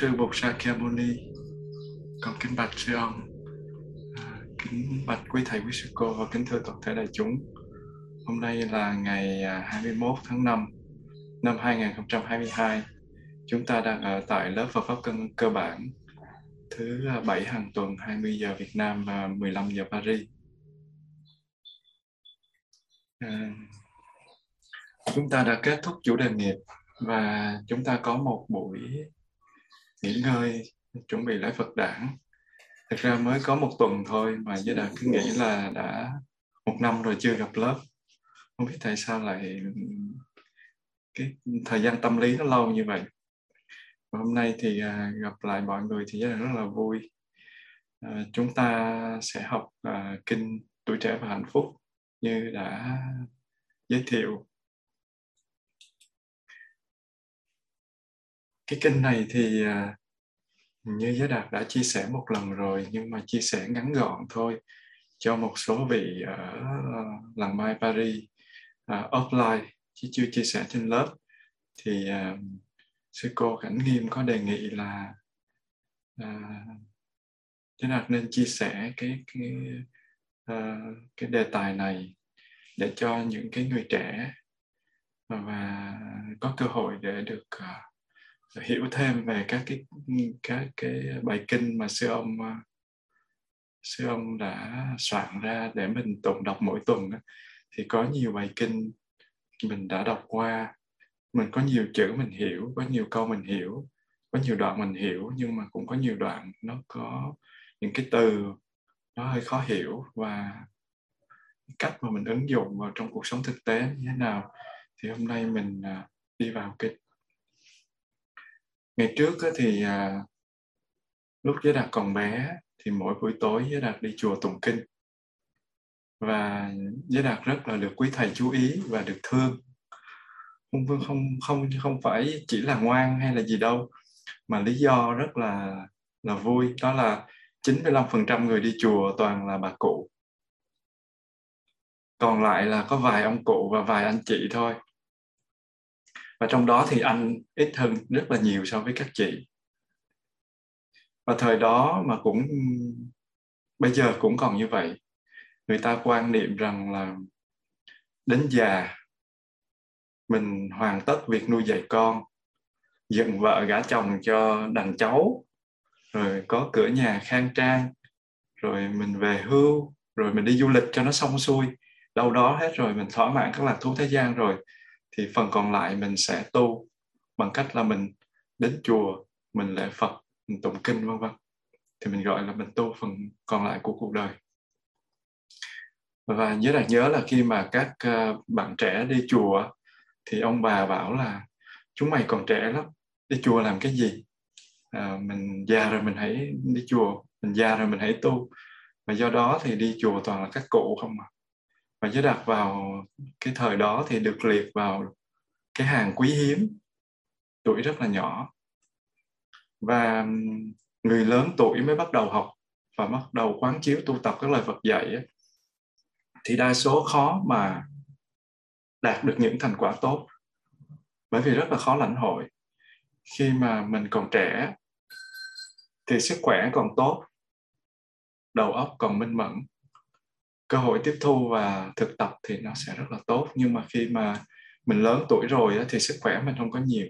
Sư Bồ Sa Muni. Con kính bạch sư ông, à, kính bạch quý thầy quý sư cô và kính thưa toàn thể đại chúng. Hôm nay là ngày à, 21 tháng 5 năm 2022. Chúng ta đang ở tại lớp Phật pháp cân cơ bản thứ à, 7 hàng tuần 20 giờ Việt Nam và 15 giờ Paris. À, chúng ta đã kết thúc chủ đề nghiệp và chúng ta có một buổi nghỉ ngơi chuẩn bị lễ Phật đản. Thực ra mới có một tuần thôi mà với Đạt cứ nghĩ là đã một năm rồi chưa gặp lớp. Không biết tại sao lại cái thời gian tâm lý nó lâu như vậy. Và hôm nay thì à, gặp lại mọi người thì rất là vui. À, chúng ta sẽ học à, kinh tuổi trẻ và hạnh phúc như đã giới thiệu. Cái kinh này thì à, như Giới Đạt đã chia sẻ một lần rồi nhưng mà chia sẻ ngắn gọn thôi. Cho một số vị ở làng Mai Paris uh, offline chứ chưa chia sẻ trên lớp. Thì uh, sư cô Cảnh Nghiêm có đề nghị là uh, thế Đạt nên chia sẻ cái cái uh, cái đề tài này để cho những cái người trẻ và có cơ hội để được uh, hiểu thêm về các cái các cái bài kinh mà sư ông à, sư ông đã soạn ra để mình tụng đọc mỗi tuần thì có nhiều bài kinh mình đã đọc qua. Mình có nhiều chữ mình hiểu, có nhiều câu mình hiểu, có nhiều đoạn mình hiểu, nhưng mà cũng có nhiều đoạn nó có những cái từ nó hơi khó hiểu và cách mà mình ứng dụng vào trong cuộc sống thực tế như thế nào. Thì hôm nay mình à, đi vào cái ngày trước thì à, lúc giới đạt còn bé thì mỗi buổi tối giới đạt đi chùa tụng kinh. Và giới đạt rất là được quý thầy chú ý và được thương. Không không không không phải chỉ là ngoan hay là gì đâu, mà lý do rất là là vui, đó là 95% người đi chùa toàn là bà cụ. Còn lại là có vài ông cụ và vài anh chị thôi và trong đó thì anh ít hơn rất là nhiều so với các chị. Và thời đó mà cũng, bây giờ cũng còn như vậy. Người ta quan niệm rằng là đến già, mình hoàn tất việc nuôi dạy con, dựng vợ gả chồng cho đàn cháu, rồi có cửa nhà khang trang, rồi mình về hưu, rồi mình đi du lịch cho nó xong xuôi. Đâu đó hết rồi mình thỏa mãn các lạc thú thế gian rồi thì phần còn lại mình sẽ tu bằng cách là mình đến chùa mình lễ phật mình tụng kinh vân vân. Thì mình gọi là mình tu phần còn lại của cuộc đời. Và nhớ là nhớ là khi mà các ờ, bạn trẻ đi chùa thì ông bà bảo là chúng mày còn trẻ lắm đi chùa làm cái gì? À, mình già rồi mình hãy đi chùa mình già rồi mình hãy tu. Và do đó thì đi chùa toàn là các cụ không à và giới đạt vào cái thời đó thì được liệt vào cái hàng quý hiếm tuổi rất là nhỏ. Và người lớn tuổi mới bắt đầu học và bắt đầu quán chiếu tu tập các lời Phật dạy ấy, thì đa số khó mà đạt được những thành quả tốt. Bởi vì rất là khó lãnh hội. Khi mà mình còn trẻ thì sức khỏe còn tốt đầu óc còn minh mẫn cơ hội tiếp thu và thực tập thì nó sẽ rất là tốt. Nhưng mà khi mà mình lớn tuổi rồi thì sức khỏe mình không có nhiều.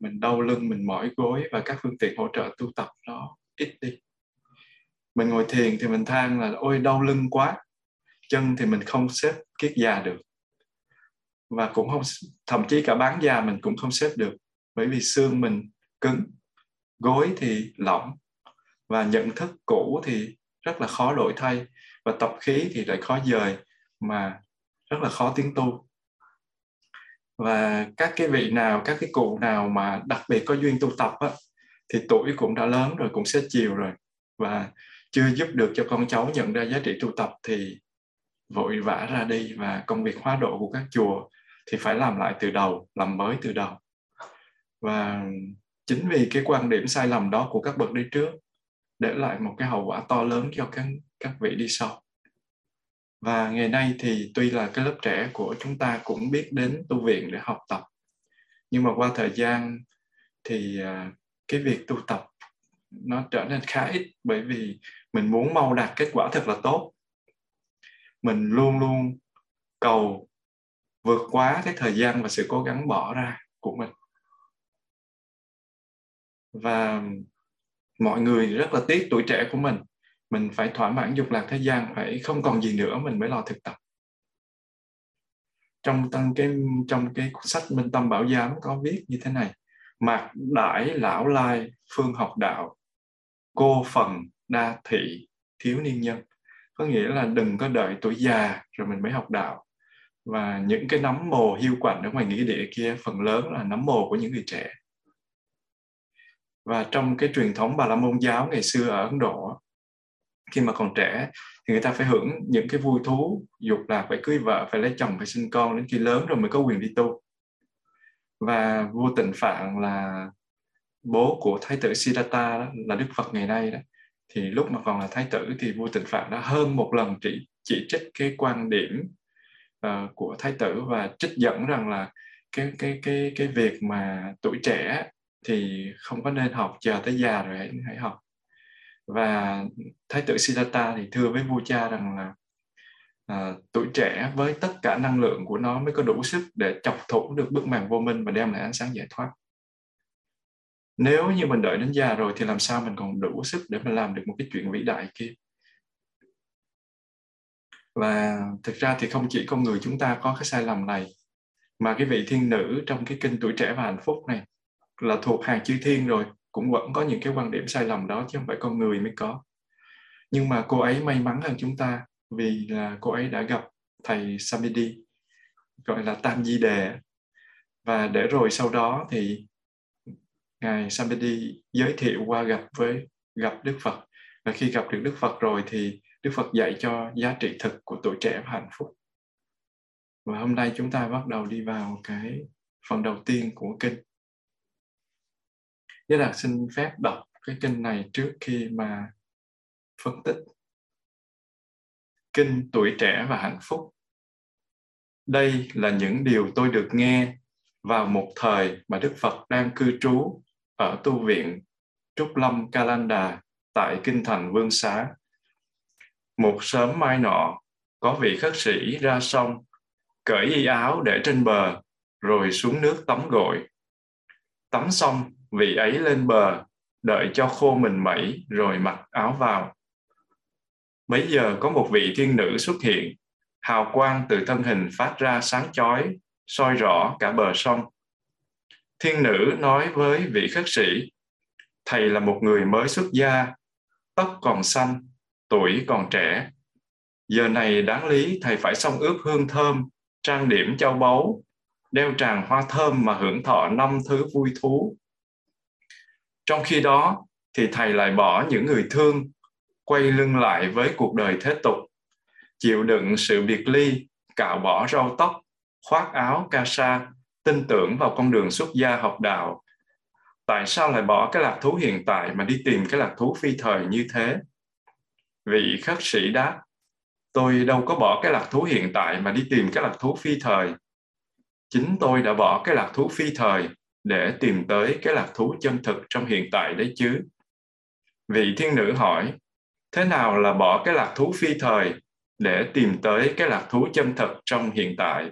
Mình đau lưng, mình mỏi gối và các phương tiện hỗ trợ tu tập nó ít đi. Mình ngồi thiền thì mình than là, ôi, đau lưng quá. Chân thì mình không xếp kiết già được. Và cũng không thậm chí cả bán già mình cũng không xếp được. Bởi vì xương mình cứng, gối thì lỏng và nhận thức cũ thì rất là khó đổi thay và tập khí thì lại khó dời mà rất là khó tiến tu. Và các cái vị nào các cái cụ nào mà đặc biệt có duyên tu tập á, thì tuổi cũng đã lớn rồi cũng sẽ chiều rồi. Và chưa giúp được cho con cháu nhận ra giá trị tu tập thì vội vã ra đi và công việc hóa độ của các chùa thì phải làm lại từ đầu làm mới từ đầu. Và chính vì cái quan điểm sai lầm đó của các bậc đi trước để lại một cái hậu quả to lớn cho các các vị đi sau. Và ngày nay thì tuy là cái lớp trẻ của chúng ta cũng biết đến tu viện để học tập, nhưng mà qua thời gian thì à, cái việc tu tập nó trở nên khá ít bởi vì mình muốn mau đạt kết quả thật là tốt. Mình luôn luôn cầu vượt quá cái thời gian và sự cố gắng bỏ ra của mình. Và mọi người rất là tiếc tuổi trẻ của mình. Mình phải thỏa mãn dục lạc thế gian, phải không còn gì nữa, mình mới lo thực tập. Trong tăng cái, trong cái sách minh tâm bảo giám có viết như thế này, mạc đại lão lai phương học đạo, cô phần đa thị thiếu niên nhân. Có nghĩa là đừng có đợi tuổi già rồi mình mới học đạo. Và những cái nấm mồ hiu quạnh ở ngoài nghĩa địa kia, phần lớn là nấm mồ của những người trẻ và trong cái truyền thống bà la môn giáo ngày xưa ở ấn độ khi mà còn trẻ thì người ta phải hưởng những cái vui thú dục lạc phải cưới vợ phải lấy chồng phải sinh con đến khi lớn rồi mới có quyền đi tu. Và vua tịnh phạn là bố của thái tử Siddhartha đó, là đức phật ngày nay đó. Thì lúc mà còn là thái tử thì vua tịnh phạn đã hơn một lần chỉ chỉ trích cái quan điểm uh, của thái tử và trích dẫn rằng là cái cái cái cái việc mà tuổi trẻ thì không có nên học chờ tới già rồi hãy hãy học. Và thái tử Siddhartha thì thưa với vua cha rằng là à, tuổi trẻ với tất cả năng lượng của nó mới có đủ sức để chọc thủng được bức màn vô minh và đem lại ánh sáng giải thoát. Nếu như mình đợi đến già rồi thì làm sao mình còn đủ sức để mình làm được một cái chuyện vĩ đại kia? Và thực ra thì không chỉ con người chúng ta có cái sai lầm này mà cái vị thiên nữ trong cái kinh tuổi trẻ và hạnh phúc này là thuộc hàng chư thiên rồi, cũng vẫn có những cái quan điểm sai lầm đó chứ không phải con người mới có. Nhưng mà cô ấy may mắn hơn chúng ta vì là cô ấy đã gặp thầy Samidi, gọi là Tam Di Đề. Và để rồi sau đó thì ngài Samidi giới thiệu qua gặp với, gặp Đức Phật. Và khi gặp được Đức Phật rồi thì Đức Phật dạy cho giá trị thực của tuổi trẻ và hạnh phúc. Và hôm nay chúng ta bắt đầu đi vào cái phần đầu tiên của kinh. Giới Đạt xin phép đọc cái kinh này trước khi mà phân tích. Kinh tuổi trẻ và hạnh phúc. Đây là những điều tôi được nghe vào một thời mà Đức Phật đang cư trú ở tu viện Trúc Lâm Kalanda tại Kinh Thành Vương Xá. Một sớm mai nọ, có vị khất sĩ ra sông, cởi y áo để trên bờ, rồi xuống nước tắm gội. Tắm xong, vị ấy lên bờ, đợi cho khô mình mẩy, rồi mặc áo vào. Bấy giờ có một vị thiên nữ xuất hiện, hào quang từ thân hình phát ra sáng chói, soi rõ cả bờ sông. Thiên nữ nói với vị khất sĩ, thầy là một người mới xuất gia, tóc còn xanh, tuổi còn trẻ. Giờ này đáng lý thầy phải xông ướp hương thơm, trang điểm châu báu, đeo tràng hoa thơm mà hưởng thọ năm thứ vui thú trong khi đó, thì thầy lại bỏ những người thương quay lưng lại với cuộc đời thế tục, chịu đựng sự biệt ly, cạo bỏ râu tóc, khoác áo ca sa, tin tưởng vào con đường xuất gia học đạo. Tại sao lại bỏ cái lạc thú hiện tại mà đi tìm cái lạc thú phi thời như thế? Vị khất sĩ đáp, tôi đâu có bỏ cái lạc thú hiện tại mà đi tìm cái lạc thú phi thời. Chính tôi đã bỏ cái lạc thú phi thời để tìm tới cái lạc thú chân thực trong hiện tại đấy chứ? Vị thiên nữ hỏi, thế nào là bỏ cái lạc thú phi thời để tìm tới cái lạc thú chân thực trong hiện tại?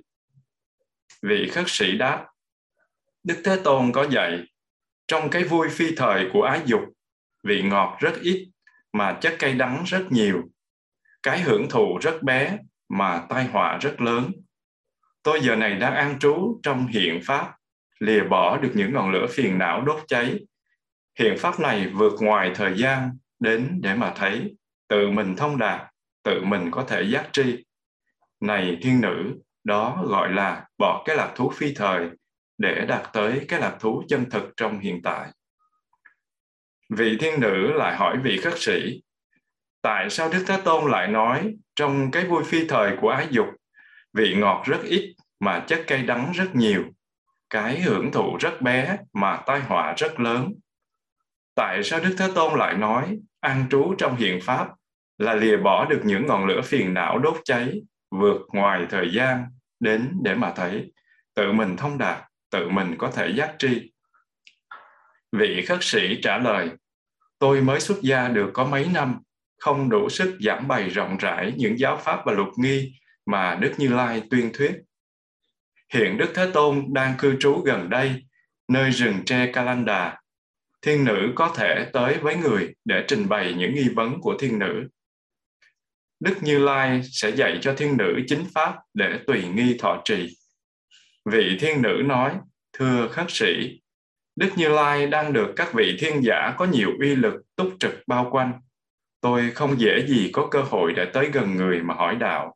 Vị khất sĩ đáp, đức thế tôn có dạy, trong cái vui phi thời của ái dục, vị ngọt rất ít mà chất cay đắng rất nhiều. Cái hưởng thụ rất bé mà tai họa rất lớn. Tôi giờ này đang an trú trong hiện pháp lìa bỏ được những ngọn lửa phiền não đốt cháy. Hiện pháp này vượt ngoài thời gian đến để mà thấy tự mình thông đạt, tự mình có thể giác tri. Này thiên nữ, đó gọi là bỏ cái lạc thú phi thời để đạt tới cái lạc thú chân thực trong hiện tại. Vị thiên nữ lại hỏi vị khất sĩ, tại sao Đức Thế Tôn lại nói trong cái vui phi thời của ái dục, vị ngọt rất ít mà chất cay đắng rất nhiều? Cái hưởng thụ rất bé mà tai họa rất lớn. Tại sao Đức Thế Tôn lại nói an trú trong hiện pháp là lìa bỏ được những ngọn lửa phiền não đốt cháy, vượt ngoài thời gian đến để mà thấy tự mình thông đạt, tự mình có thể giác tri. vị khất sĩ trả lời tôi mới xuất gia được có mấy năm không đủ sức giảng bày rộng rãi những giáo pháp và luật nghi mà Đức Như Lai tuyên thuyết. Hiện Đức Thế Tôn đang cư trú gần đây, nơi rừng tre Kalanda. Thiên nữ có thể tới với người để trình bày những nghi vấn của thiên nữ. Đức Như Lai sẽ dạy cho thiên nữ chính pháp để tùy nghi thọ trì. Vị thiên nữ nói, thưa khất sĩ, Đức Như Lai đang được các vị thiên giả có nhiều uy lực túc trực bao quanh. Tôi không dễ gì có cơ hội để tới gần người mà hỏi đạo.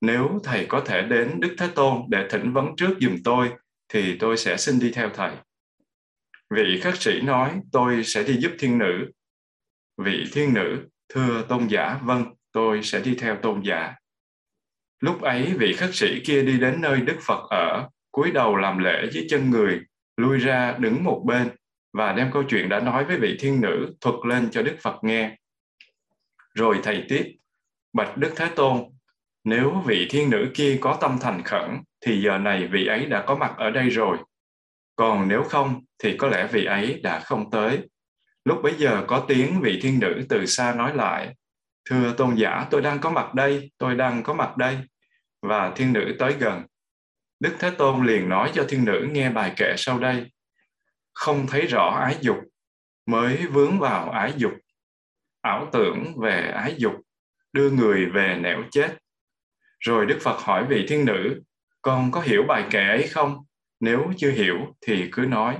Nếu thầy có thể đến Đức Thế Tôn để thỉnh vấn trước giùm tôi, thì tôi sẽ xin đi theo thầy. Vị khất sĩ nói, tôi sẽ đi giúp thiên nữ. Vị thiên nữ, thưa tôn giả, vâng, tôi sẽ đi theo tôn giả. Lúc ấy vị khất sĩ kia đi đến nơi Đức Phật ở, cúi đầu làm lễ với chân người, lui ra đứng một bên và đem câu chuyện đã nói với vị thiên nữ thuật lên cho Đức Phật nghe. Rồi thầy tiếp, bạch Đức Thế Tôn, nếu vị thiên nữ kia có tâm thành khẩn, thì giờ này vị ấy đã có mặt ở đây rồi. Còn nếu không, thì có lẽ vị ấy đã không tới. Lúc bấy giờ có tiếng vị thiên nữ từ xa nói lại, Thưa tôn giả, tôi đang có mặt đây, tôi đang có mặt đây. Và thiên nữ tới gần. Đức Thế Tôn liền nói cho thiên nữ nghe bài kệ sau đây. Không thấy rõ ái dục, mới vướng vào ái dục. Ảo tưởng về ái dục, đưa người về nẻo chết. Rồi Đức Phật hỏi vị thiên nữ, con có hiểu bài kệ ấy không? Nếu chưa hiểu thì cứ nói.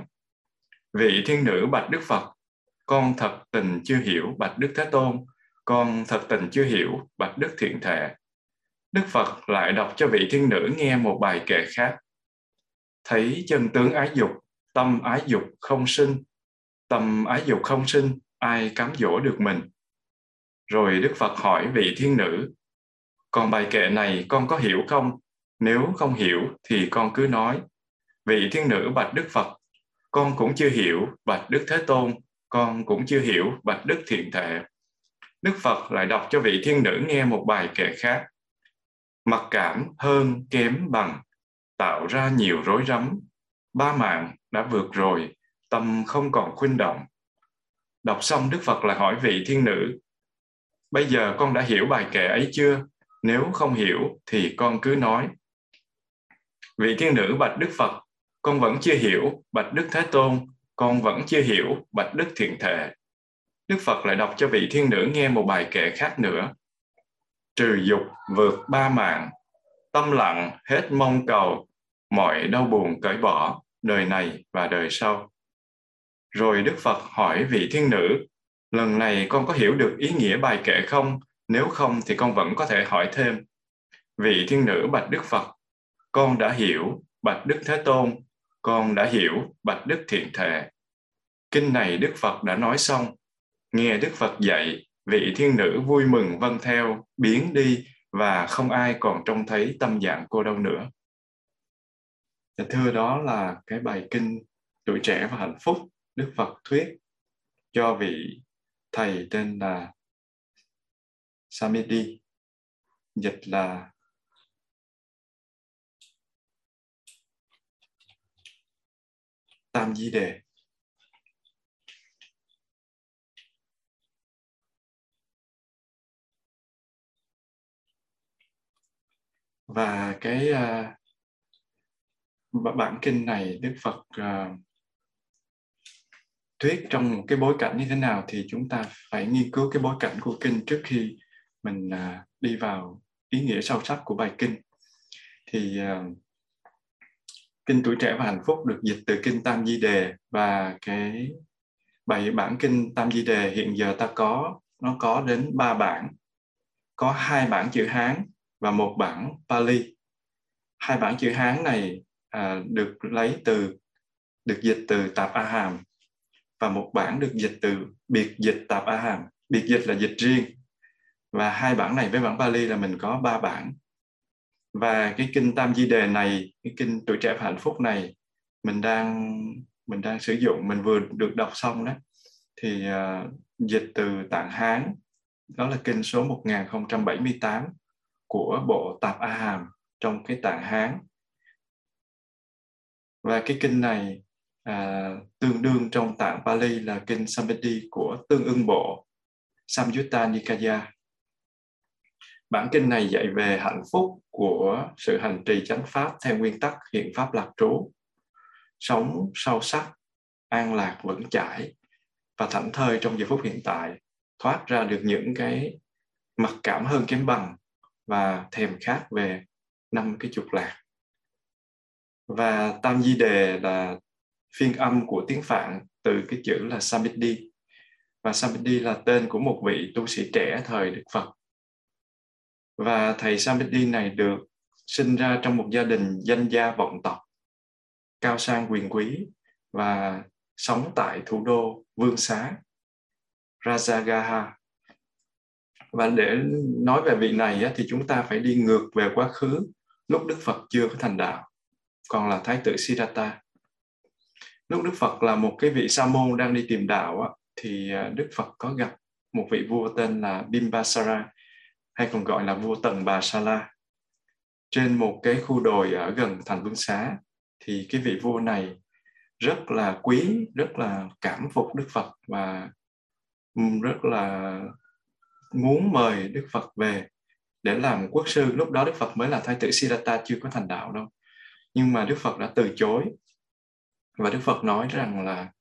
Vị thiên nữ bạch Đức Phật, con thật tình chưa hiểu bạch Đức Thế Tôn, con thật tình chưa hiểu bạch Đức Thiện Thệ. Đức Phật lại đọc cho vị thiên nữ nghe một bài kệ khác. Thấy chân tướng ái dục, tâm ái dục không sinh, tâm ái dục không sinh, ai cám dỗ được mình. Rồi Đức Phật hỏi vị thiên nữ, còn bài kệ này con có hiểu không? Nếu không hiểu thì con cứ nói. Vị thiên nữ bạch Đức Phật, con cũng chưa hiểu bạch Đức Thế Tôn, con cũng chưa hiểu bạch Đức Thiện Thệ. Đức Phật lại đọc cho vị thiên nữ nghe một bài kệ khác. Mặc cảm hơn kém bằng, tạo ra nhiều rối rắm. Ba mạng đã vượt rồi, tâm không còn khuynh động. Đọc xong Đức Phật lại hỏi vị thiên nữ, bây giờ con đã hiểu bài kệ ấy chưa? Nếu không hiểu thì con cứ nói. Vị thiên nữ bạch Đức Phật, con vẫn chưa hiểu, bạch Đức Thế Tôn, con vẫn chưa hiểu, bạch Đức Thiện Thệ. Đức Phật lại đọc cho vị thiên nữ nghe một bài kệ khác nữa. Trừ dục vượt ba mạng, tâm lặng hết mong cầu, mọi đau buồn cởi bỏ, đời này và đời sau. Rồi Đức Phật hỏi vị thiên nữ, lần này con có hiểu được ý nghĩa bài kệ không? Nếu không thì con vẫn có thể hỏi thêm. Vị thiên nữ bạch Đức Phật, con đã hiểu, bạch Đức Thế Tôn, con đã hiểu, bạch Đức Thiện Thệ. Kinh này Đức Phật đã nói xong, nghe Đức Phật dạy, vị thiên nữ vui mừng vâng theo, biến đi và không ai còn trông thấy tâm dạng cô đâu nữa. Dạ thưa đó là cái bài kinh tuổi trẻ và hạnh phúc Đức Phật thuyết cho vị thầy tên là Samiti dịch là Tam Di Đề. Và cái uh, bản kinh này Đức Phật uh, thuyết trong một cái bối cảnh như thế nào thì chúng ta phải nghiên cứu cái bối cảnh của kinh trước khi mình uh, đi vào ý nghĩa sâu sắc của bài kinh thì uh, kinh tuổi trẻ và hạnh phúc được dịch từ kinh Tam Di Đề và cái bảy bản kinh Tam Di Đề hiện giờ ta có nó có đến ba bản có hai bản chữ Hán và một bản Pali. Hai bản chữ Hán này à, được lấy từ được dịch từ Tạp A Hàm và một bản được dịch từ biệt dịch Tạp A Hàm. Biệt dịch là dịch riêng và hai bản này với bản Pali là mình có ba bản. Và cái kinh Tam Di Đề này, cái kinh tuổi trẻ và hạnh phúc này mình đang mình đang sử dụng, mình vừa được đọc xong đó thì uh, dịch từ Tạng Hán đó là kinh số 1078 của bộ Tạp A Hàm trong cái tạng Hán. Và cái kinh này à, tương đương trong tạng Pali là kinh Samvedi của tương ưng bộ Samyutta Nikaya. Bản kinh này dạy về hạnh phúc của sự hành trì chánh pháp theo nguyên tắc hiện pháp lạc trú, sống sâu sắc, an lạc vững chãi và thảnh thơi trong giờ phút hiện tại, thoát ra được những cái mặc cảm hơn kém bằng và thèm khát về năm cái trục lạc. Và Tam Di Đề là phiên âm của tiếng Phạn từ cái chữ là Samiti. Và Samiti là tên của một vị tu sĩ trẻ thời Đức Phật. Và thầy Samedi này được sinh ra trong một gia đình danh gia vọng tộc, cao sang quyền quý và sống tại thủ đô Vương Xá, Rajagaha. Và để nói về vị này thì chúng ta phải đi ngược về quá khứ lúc Đức Phật chưa có thành đạo, còn là Thái tử Siddhartha lúc Đức Phật là một cái vị sa môn đang đi tìm đạo á, thì à, Đức Phật có gặp một vị vua tên là Bimbasara hay còn gọi là vua Tần Bà Sa La trên một cái khu đồi ở gần thành Vương Xá thì cái vị vua này rất là quý rất là cảm phục Đức Phật và rất là muốn mời Đức Phật về để làm quốc sư. Lúc đó Đức Phật mới là thái tử Siddhartha chưa có thành đạo đâu. Nhưng mà Đức Phật đã từ chối và Đức Phật nói rằng là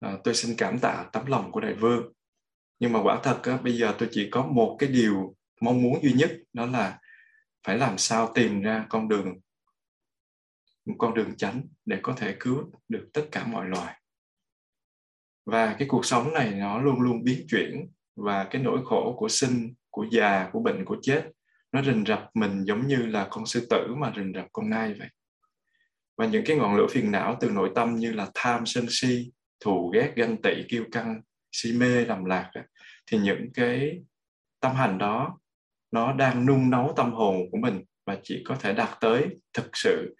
à, tôi xin cảm tạ tấm lòng của đại vương. Nhưng mà quả thật á, bây giờ tôi chỉ có một cái điều mong muốn duy nhất đó là phải làm sao tìm ra con đường, một con đường chánh để có thể cứu được tất cả mọi loài. Và cái cuộc sống này nó luôn luôn biến chuyển và cái nỗi khổ của sinh, của già, của bệnh, của chết, nó rình rập mình giống như là con sư tử mà rình rập con nai vậy. Và những cái ngọn lửa phiền não từ nội tâm như là tham sân si, thù ghét, ganh tị, kiêu căng, si mê lầm lạc thì những cái tâm hành đó nó đang nung nấu tâm hồn của mình và chỉ có thể đạt tới thực sự.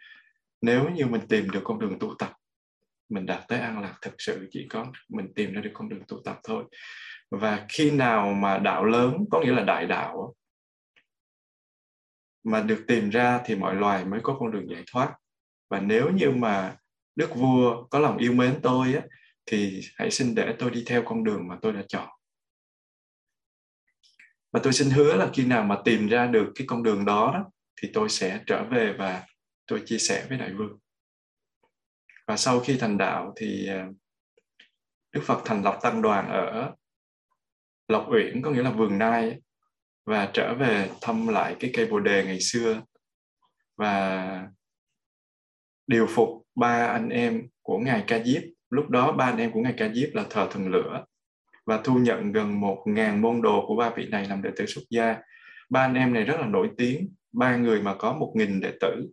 Nếu như mình tìm được con đường tu tập mình đạt tới an lạc thực sự chỉ có mình tìm ra được con đường tu tập thôi. Và khi nào mà đạo lớn có nghĩa là đại đạo mà được tìm ra thì mọi loài mới có con đường giải thoát. Và nếu như mà đức vua có lòng yêu mến tôi á, thì hãy xin để tôi đi theo con đường mà tôi đã chọn và tôi xin hứa là khi nào mà tìm ra được cái con đường đó, đó thì tôi sẽ trở về và tôi chia sẻ với đại vương. Và sau khi thành đạo thì à, đức phật thành lập tăng đoàn ở lộc uyển có nghĩa là vườn nai và trở về thăm lại cái cây bồ đề ngày xưa và điều phục ba anh em của ngài ca diếp. Lúc đó ba anh em của ngài ca diếp là thờ thần lửa và thu nhận gần một ngàn môn đồ của ba vị này làm đệ tử xuất gia. Ba anh em này rất là nổi tiếng ba người mà có một nghìn đệ tử.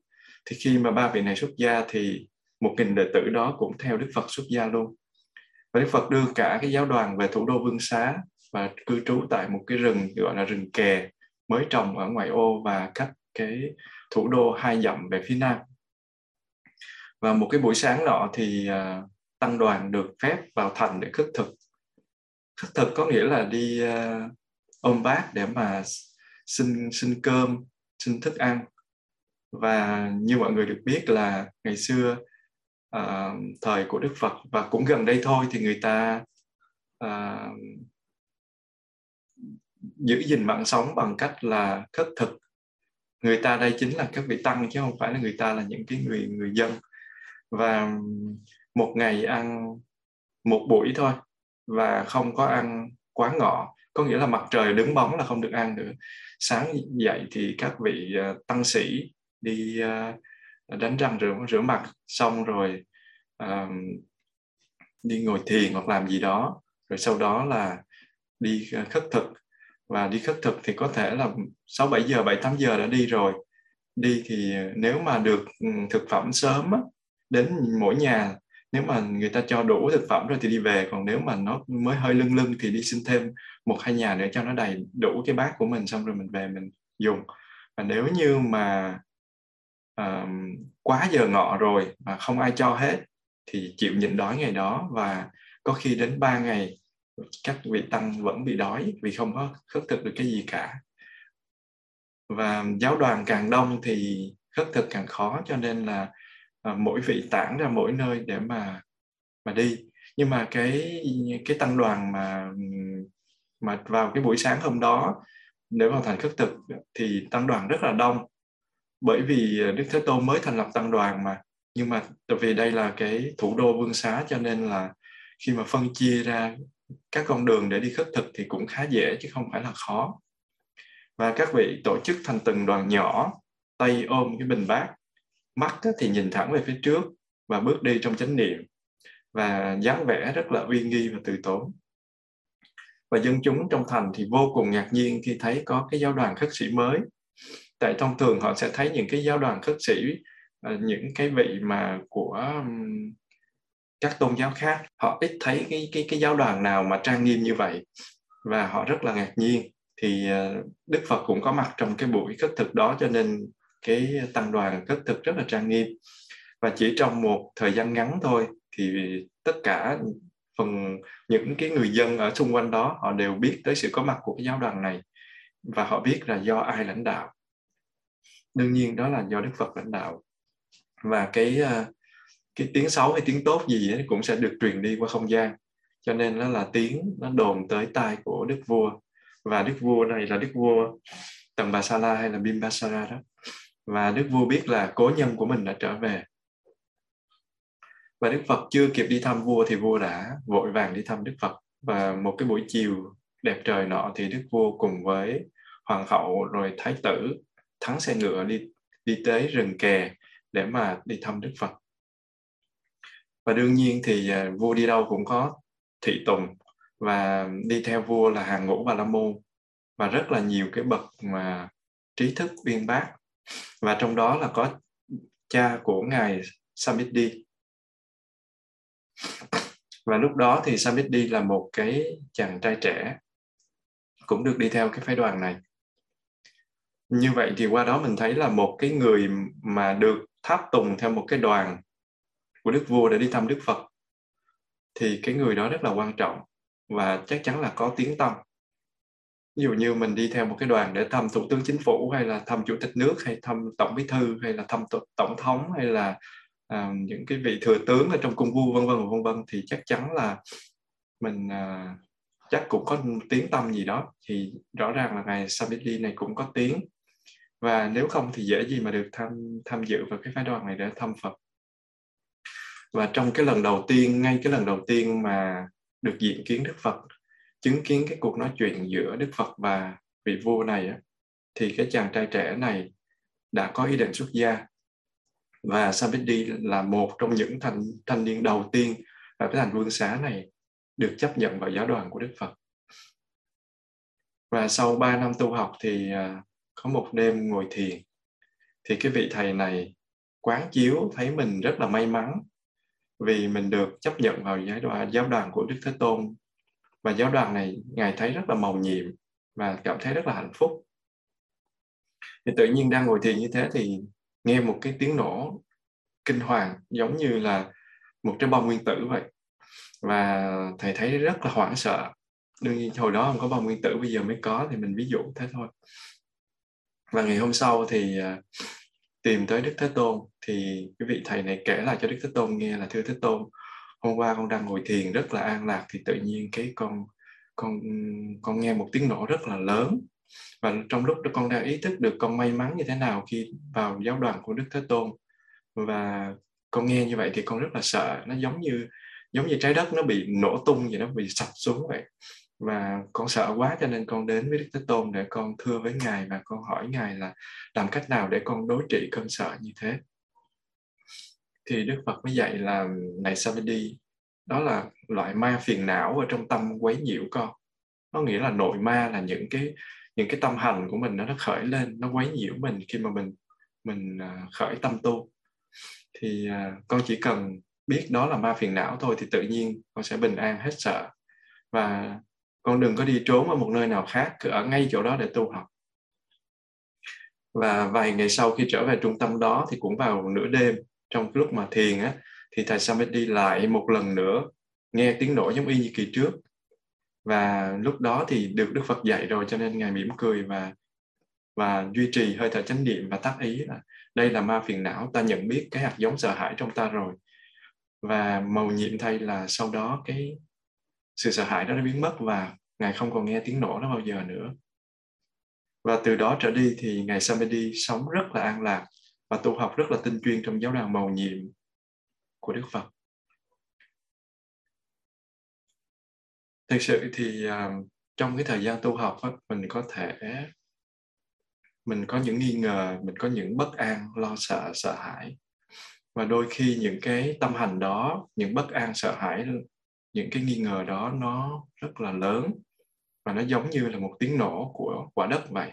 Thì khi mà ba vị này xuất gia thì một nghìn đệ tử đó cũng theo đức phật xuất gia luôn. Và đức phật đưa cả cái giáo đoàn về thủ đô vương xá và cư trú tại một cái rừng gọi là rừng kè mới trồng ở ngoại ô và cách cái thủ đô hai dặm về phía nam. Và một cái buổi sáng nọ thì uh, tăng đoàn được phép vào thành để khất thực khất thực có nghĩa là đi uh, ôm bát để mà xin xin cơm xin thức ăn. Và như mọi người được biết là ngày xưa uh, thời của đức phật và cũng gần đây thôi thì người ta uh, giữ gìn mạng sống bằng cách là khất thực. Người ta đây chính là các vị tăng chứ không phải là người ta là những cái người người dân. Và một ngày ăn một buổi thôi và không có ăn quá ngọ. Có nghĩa là mặt trời đứng bóng là không được ăn nữa. Sáng dậy thì các vị uh, tăng sĩ đi uh, đánh răng rửa rửa mặt xong rồi uh, đi ngồi thiền hoặc làm gì đó. Rồi sau đó là đi khất thực. Và đi khất thực thì có thể là 6 7 giờ 7 8 giờ đã đi rồi. Đi thì nếu mà được ừ, thực phẩm sớm á, đến mỗi nhà nếu mà người ta cho đủ thực phẩm rồi thì đi về còn nếu mà nó mới hơi lưng lưng thì đi xin thêm một hai nhà nữa cho nó đầy đủ cái bát của mình xong rồi mình về mình dùng. Và nếu như mà uh, quá giờ ngọ rồi mà không ai cho hết thì chịu nhịn đói ngày đó. Và có khi đến 3 ngày các vị tăng vẫn bị đói vì không có khất thực được cái gì cả. Và giáo đoàn càng đông thì khất thực càng khó cho nên là à, mỗi vị tản ra mỗi nơi để mà mà đi. Nhưng mà cái cái tăng đoàn mà mà vào cái buổi sáng hôm đó để vào thành khất thực thì tăng đoàn rất là đông. Bởi vì Đức Thế Tôn mới thành lập tăng đoàn mà. Nhưng mà tại vì đây là cái thủ đô vương xá cho nên là khi mà phân chia ra các con đường để đi khất thực thì cũng khá dễ chứ không phải là khó. Và các vị tổ chức thành từng đoàn nhỏ tay ôm cái bình bát mắt thì nhìn thẳng về phía trước và bước đi trong chánh niệm. Và dáng vẻ rất là uy nghi và từ tốn. Và dân chúng trong thành thì vô cùng ngạc nhiên khi thấy có cái giáo đoàn khất sĩ mới. Tại thông thường họ sẽ thấy những cái giáo đoàn khất sĩ à, những cái vị mà của các tôn giáo khác. Họ ít thấy cái cái cái giáo đoàn nào mà trang nghiêm như vậy. Và họ rất là ngạc nhiên. Thì à, Đức Phật cũng có mặt trong cái buổi khất thực đó cho nên cái tăng đoàn kết thực rất là trang nghiêm. Và chỉ trong một thời gian ngắn thôi, thì tất cả phần, những cái người dân ở xung quanh đó, họ đều biết tới sự có mặt của cái giáo đoàn này. Và họ biết là do ai lãnh đạo. Đương nhiên đó là do Đức Phật lãnh đạo. Và cái ờ, cái tiếng xấu hay tiếng tốt gì ấy cũng sẽ được truyền đi qua không gian. Cho nên nó là tiếng, nó đồn tới tai của đức vua. Và đức vua này là đức vua tầng bà sa la hay là bimbasara đó và đức vua biết là cố nhân của mình đã trở về. Và đức phật chưa kịp đi thăm vua thì vua đã vội vàng đi thăm đức phật. Và một cái buổi chiều đẹp trời nọ thì đức vua cùng với hoàng hậu rồi thái tử thắng xe ngựa đi đi tới rừng kè để mà đi thăm đức phật. Và đương nhiên thì à, vua đi đâu cũng có thị tùng. Và đi theo vua là hàng ngũ và la môn. Và rất là nhiều cái bậc mà trí thức uyên bác và trong đó là có cha của ngài Samiti và lúc đó thì Samiti là một cái chàng trai trẻ, cũng được đi theo cái phái đoàn này. Như vậy thì qua đó mình thấy là một cái người mà được tháp tùng theo một cái đoàn của đức vua để đi thăm đức phật, thì cái người đó rất là quan trọng và chắc chắn là có tiếng tâm ví dụ như mình đi theo một cái đoàn để thăm thủ tướng chính phủ hay là thăm chủ tịch nước hay thăm tổng bí thư hay là thăm tổng thống hay là à, những cái vị thừa tướng ở trong cung vua vân vân vân vân thì chắc chắn là mình à, chắc cũng có tiếng tâm gì đó. Thì rõ ràng là ngài Sabili này cũng có tiếng. Và nếu không thì dễ gì mà được tham tham dự vào cái phái đoàn này để thăm Phật. Và trong cái lần đầu tiên ngay cái lần đầu tiên mà được diện kiến Đức Phật chứng kiến cái cuộc nói chuyện giữa Đức Phật và vị vua này thì cái chàng trai trẻ này đã có ý định xuất gia. Và Sabiti là một trong những thanh thanh niên đầu tiên ở cái thành vương xá này được chấp nhận vào giáo đoàn của Đức Phật. Và sau 3 năm tu học thì à, có một đêm ngồi thiền thì cái vị thầy này quán chiếu thấy mình rất là may mắn vì mình được chấp nhận vào giáo đoàn, giáo đoàn của Đức Thế Tôn và giáo đoàn này, ngài thấy rất là màu nhiệm và cảm thấy rất là hạnh phúc. Thì tự nhiên đang ngồi thiền như thế thì nghe một cái tiếng nổ kinh hoàng, giống như là một trái bom nguyên tử vậy. Và thầy thấy rất là hoảng sợ. Đương nhiên hồi đó không có bom nguyên tử, bây giờ mới có thì mình ví dụ thế thôi. Và ngày hôm sau thì à, tìm tới Đức Thế Tôn thì cái vị thầy này kể lại cho Đức Thế Tôn nghe là thưa Thế Tôn hôm qua con đang ngồi thiền rất là an lạc thì tự nhiên cái con con con nghe một tiếng nổ rất là lớn. Và trong lúc đó con đang ý thức được con may mắn như thế nào khi vào giáo đoàn của Đức Thế Tôn. Và con nghe như vậy thì con rất là sợ. Nó giống như giống như trái đất, nó bị nổ tung vậy, nó bị sập xuống vậy. Và con sợ quá cho nên con đến với Đức Thế Tôn để con thưa với Ngài và con hỏi Ngài là làm cách nào để con đối trị cơn sợ như thế thì Đức Phật mới dạy là, này Samedi đó là loại ma phiền não ở trong tâm quấy nhiễu con. Nó nghĩa là nội ma là những cái những cái tâm hành của mình nó nó khởi lên, nó quấy nhiễu mình khi mà mình mình à, khởi tâm tu. Thì à, con chỉ cần biết đó là ma phiền não thôi thì tự nhiên con sẽ bình an hết sợ. Và con đừng có đi trốn ở một nơi nào khác, cứ ở ngay chỗ đó để tu học. Và vài ngày sau khi trở về trung tâm đó thì cũng vào nửa đêm trong lúc mà thiền á, thì thầy Samedi lại một lần nữa, nghe tiếng nổ giống y như kỳ trước. Và lúc đó thì được Đức Phật dạy rồi, cho nên ngài mỉm cười và và duy trì hơi thở chánh niệm và tác ý là đây là ma phiền não, ta nhận biết cái hạt giống sợ hãi trong ta rồi. Và màu nhiệm thay là sau đó cái sự sợ hãi đó nó biến mất và ngài không còn nghe tiếng nổ đó bao giờ nữa. Và từ đó trở đi thì ngài Samedi sống rất là an lạc và tu học rất là tinh chuyên trong giáo đoàn màu nhiệm của Đức Phật. Thực sự thì uh, trong cái thời gian tu học á, mình có thể mình có những nghi ngờ mình có những bất an lo sợ sợ hãi. Và đôi khi những cái tâm hành đó những bất an sợ hãi những cái nghi ngờ đó nó rất là lớn và nó giống như là một tiếng nổ của quả đất vậy.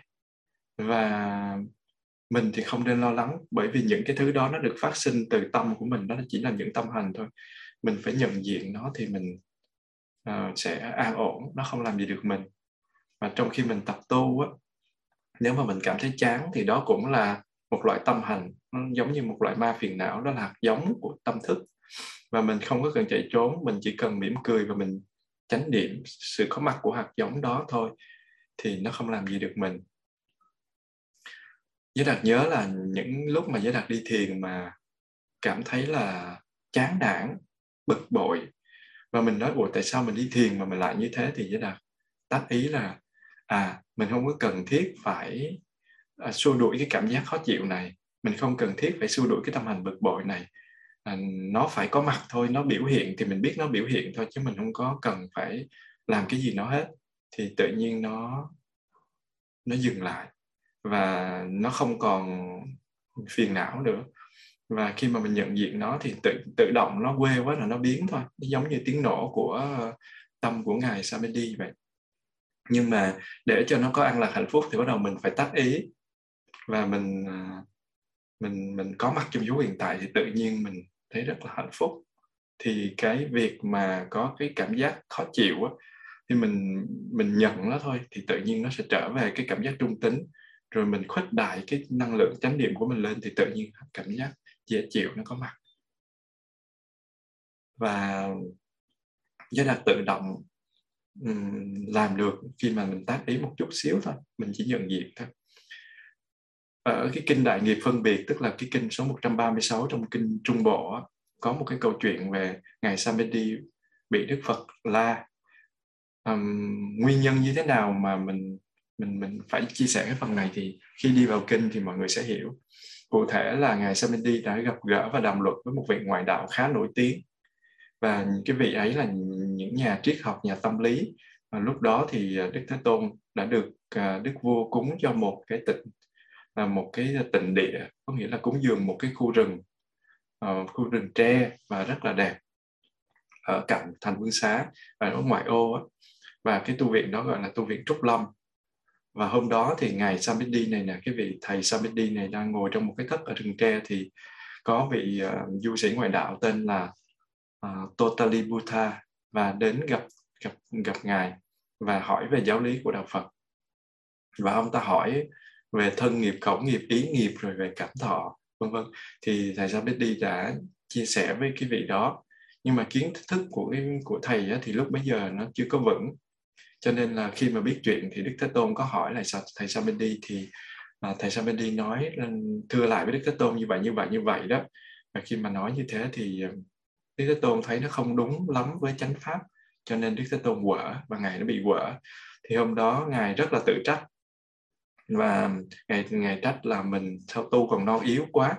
Và mình thì không nên lo lắng bởi vì những cái thứ đó nó được phát sinh từ tâm của mình đó chỉ là những tâm hành thôi. Mình phải nhận diện nó thì mình uh, sẽ an ổn nó không làm gì được mình. Và trong khi mình tập tu á nếu mà mình cảm thấy chán thì đó cũng là một loại tâm hành. Nó giống như một loại ma phiền não đó là hạt giống của tâm thức. Và mình không có cần chạy trốn mình chỉ cần mỉm cười và mình tránh điểm sự có mặt của hạt giống đó thôi thì nó không làm gì được mình giới đạt nhớ là những lúc mà giới đạt đi thiền mà cảm thấy là chán nản bực bội. Và mình nói ủa tại sao mình đi thiền mà mình lại như thế? Thì giới đạt tác ý là à mình không có cần thiết phải à, xua đuổi cái cảm giác khó chịu này. Mình không cần thiết phải xua đuổi cái tâm hành bực bội này. À, nó phải có mặt thôi nó biểu hiện thì mình biết nó biểu hiện thôi chứ mình không có cần phải làm cái gì nó hết. Thì tự nhiên nó nó dừng lại và nó không còn phiền não nữa. Và khi mà mình nhận diện nó thì tự tự động nó quê quá là nó biến thôi. Nó giống như tiếng nổ của tâm của ngài Samedi vậy. Nhưng mà để cho nó có an lạc hạnh phúc thì bắt đầu mình phải tắt ý. Và mình à, mình mình có mặt trong vũ hiện tại thì tự nhiên mình thấy rất là hạnh phúc. Thì cái việc mà có cái cảm giác khó chịu á, thì mình mình nhận nó thôi, thì tự nhiên nó sẽ trở về cái cảm giác trung tính rồi mình khuếch đại cái năng lượng chánh niệm của mình lên thì tự nhiên cảm giác dễ chịu nó có mặt. Và giới đạt tự động làm được khi mà mình tác ý một chút xíu thôi mình chỉ nhận diện thôi. Ở cái kinh đại nghiệp phân biệt tức là cái kinh số 136 trong kinh Trung Bộ có một cái câu chuyện về ngài Samedi bị Đức Phật la um, nguyên nhân như thế nào mà mình mình mình phải chia sẻ cái phần này thì khi đi vào kinh thì mọi người sẽ hiểu. Cụ thể là ngài Samindi đã gặp gỡ và đàm luận với một vị ngoại đạo khá nổi tiếng. Và cái vị ấy là những nhà triết học nhà tâm lý. Và lúc đó thì Đức Thế Tôn đã được à, Đức Vua cúng cho một cái tịnh là một cái tịnh địa có nghĩa là cúng dường một cái khu rừng uh, khu rừng tre và rất là đẹp ở cạnh thành vương xá và ở ngoại ô á. và cái tu viện đó gọi là tu viện trúc lâm và hôm đó thì ngài Samedi này nè cái vị thầy Samedi này đang ngồi trong một cái thất ở rừng tre thì có vị uh, du sĩ ngoại đạo tên là ờ, uh, Totali Buddha và đến gặp gặp gặp ngài và hỏi về giáo lý của đạo Phật. Và ông ta hỏi về thân nghiệp khẩu nghiệp ý nghiệp rồi về cảm thọ vân vân. Thì thầy Samedi đã chia sẻ với cái vị đó. Nhưng mà kiến thức của của thầy á, thì lúc bấy giờ nó chưa có vững cho nên là khi mà biết chuyện thì đức thế tôn có hỏi là sao thầy Samedi thì à, thầy Samedi nói thưa lại với đức thế tôn như vậy như vậy như vậy đó. Và khi mà nói như thế thì à, đức thế tôn thấy nó không đúng lắm với chánh pháp cho nên đức thế tôn quở và ngài nó bị quở. Thì hôm đó ngài rất là tự trách. Và ngài ngài trách là mình sao tu còn non yếu quá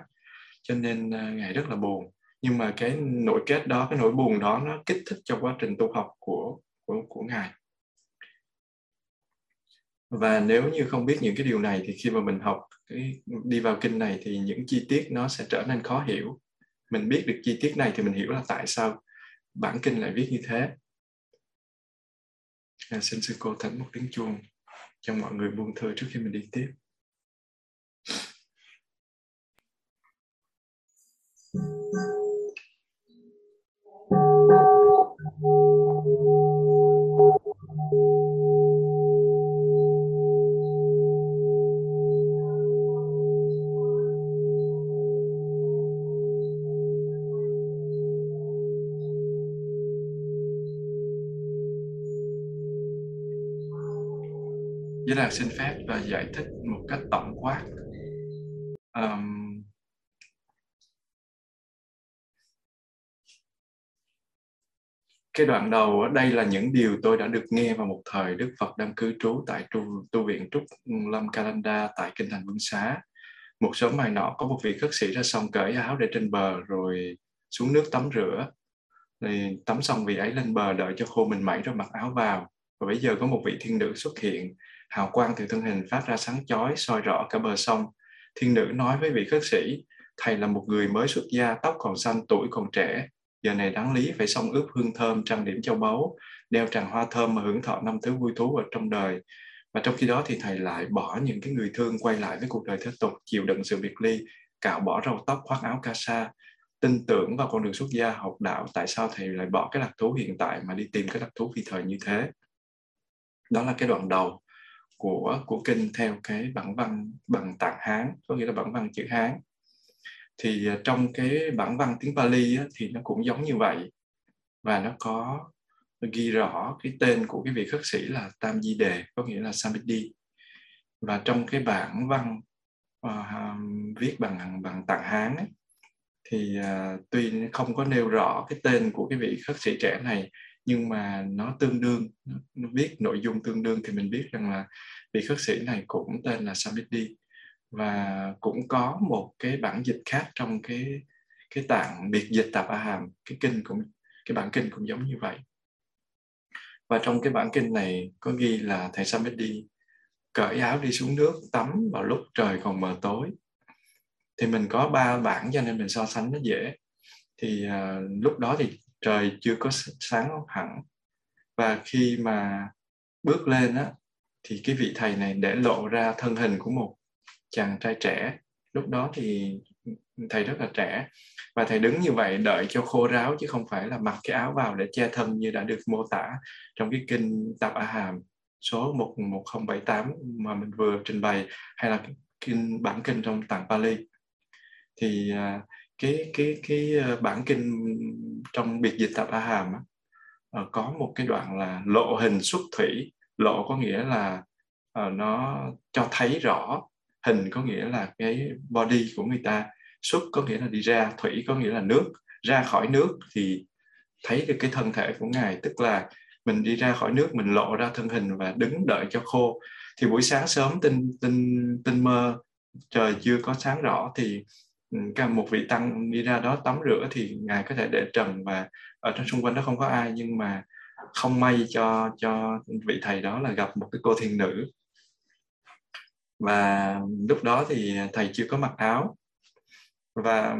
cho nên à, ngài rất là buồn. Nhưng mà cái nỗi kết đó cái nỗi buồn đó nó kích thích cho quá trình tu học của của của ngài và nếu như không biết những cái điều này thì khi mà mình học cái đi vào kinh này thì những chi tiết nó sẽ trở nên khó hiểu. Mình biết được chi tiết này thì mình hiểu là tại sao bản kinh lại viết như thế. À, xin sư cô thánh một tiếng chuông cho mọi người buông thơ trước khi mình đi tiếp. Giới Xin phép và giải thích một cách tổng quát. Um, cái đoạn đầu ở đây là những điều tôi đã được nghe vào một thời Đức Phật đang cư trú tại tu, tu viện Trúc Lâm Calanda tại Kinh Thành Vương Xá. Một sớm mai nọ có một vị khất sĩ ra sông cởi áo để trên bờ rồi xuống nước tắm rửa. Thì tắm xong vị ấy lên bờ đợi cho khô mình mẩy rồi mặc áo vào. Và bây giờ có một vị thiên nữ xuất hiện, hào quang từ thân hình phát ra sáng chói soi rõ cả bờ sông. Thiên nữ nói với vị khất sĩ, thầy là một người mới xuất gia, tóc còn xanh, tuổi còn trẻ, giờ này đáng lý phải xong ướp hương thơm trang điểm châu báu đeo tràng hoa thơm mà hưởng thọ năm thứ vui thú ở trong đời. Và trong khi đó thì thầy lại bỏ những cái người thương quay lại với cuộc đời thế tục chịu đựng sự biệt ly cạo bỏ râu tóc khoác áo ca sa tin tưởng vào con đường xuất gia học đạo tại sao thầy lại bỏ cái đặc thú hiện tại mà đi tìm cái đặc thú phi thời như thế? Đó là cái đoạn đầu của của kinh theo cái bản văn bằng tạng hán có nghĩa là bản văn chữ hán. Thì à, trong cái bản văn tiếng Pali á, thì nó cũng giống như vậy. Và nó có ghi rõ cái tên của cái vị khất sĩ là Tam Di Đề có nghĩa là Samiti và trong cái bản văn uh, viết bằng bằng tạng Hán ấy, thì uh, tuy không có nêu rõ cái tên của cái vị khất sĩ trẻ này nhưng mà nó tương đương nó biết nội dung tương đương thì mình biết rằng là vị khất sĩ này cũng tên là Samiti và cũng có một cái bản dịch khác trong cái cái tạng biệt dịch tạp a hàm. Cái kinh cũng cái bản kinh cũng giống như vậy. Và trong cái bản kinh này có ghi là thầy Samiti cởi áo đi xuống nước tắm vào lúc trời còn mờ tối. Thì mình có ba bản cho nên mình so sánh nó dễ. Thì uh, lúc đó thì trời chưa có sáng hẳn. Và khi mà bước lên á, thì cái vị thầy này để lộ ra thân hình của một chàng trai trẻ. Lúc đó thì thầy rất là trẻ. Và thầy đứng như vậy đợi cho khô ráo, chứ không phải là mặc cái áo vào để che thân như đã được mô tả trong cái kinh Tạp A Hàm số 11078 mà mình vừa trình bày, hay là kinh bản kinh trong tạng Pali. Thì à, cái cái cái ờ, bản kinh trong biệt dịch tập A Hàm á, ờ, có một cái đoạn là lộ hình xuất thủy. Lộ có nghĩa là uh, nó cho thấy rõ. Hình có nghĩa là cái body của người ta. Xuất có nghĩa là đi ra. Thủy có nghĩa là nước. Ra khỏi nước thì thấy được cái thân thể của ngài. Tức là mình đi ra khỏi nước mình lộ ra thân hình và đứng đợi cho khô. Thì buổi sáng sớm tinh tinh tinh mơ trời chưa có sáng rõ thì ừ, một vị tăng đi ra đó tắm rửa thì ngài có thể để trần và ở trong xung quanh đó không có ai nhưng mà không may cho cho vị thầy đó là gặp một cái cô thiên nữ. Và lúc đó thì thầy chưa có mặc áo. Và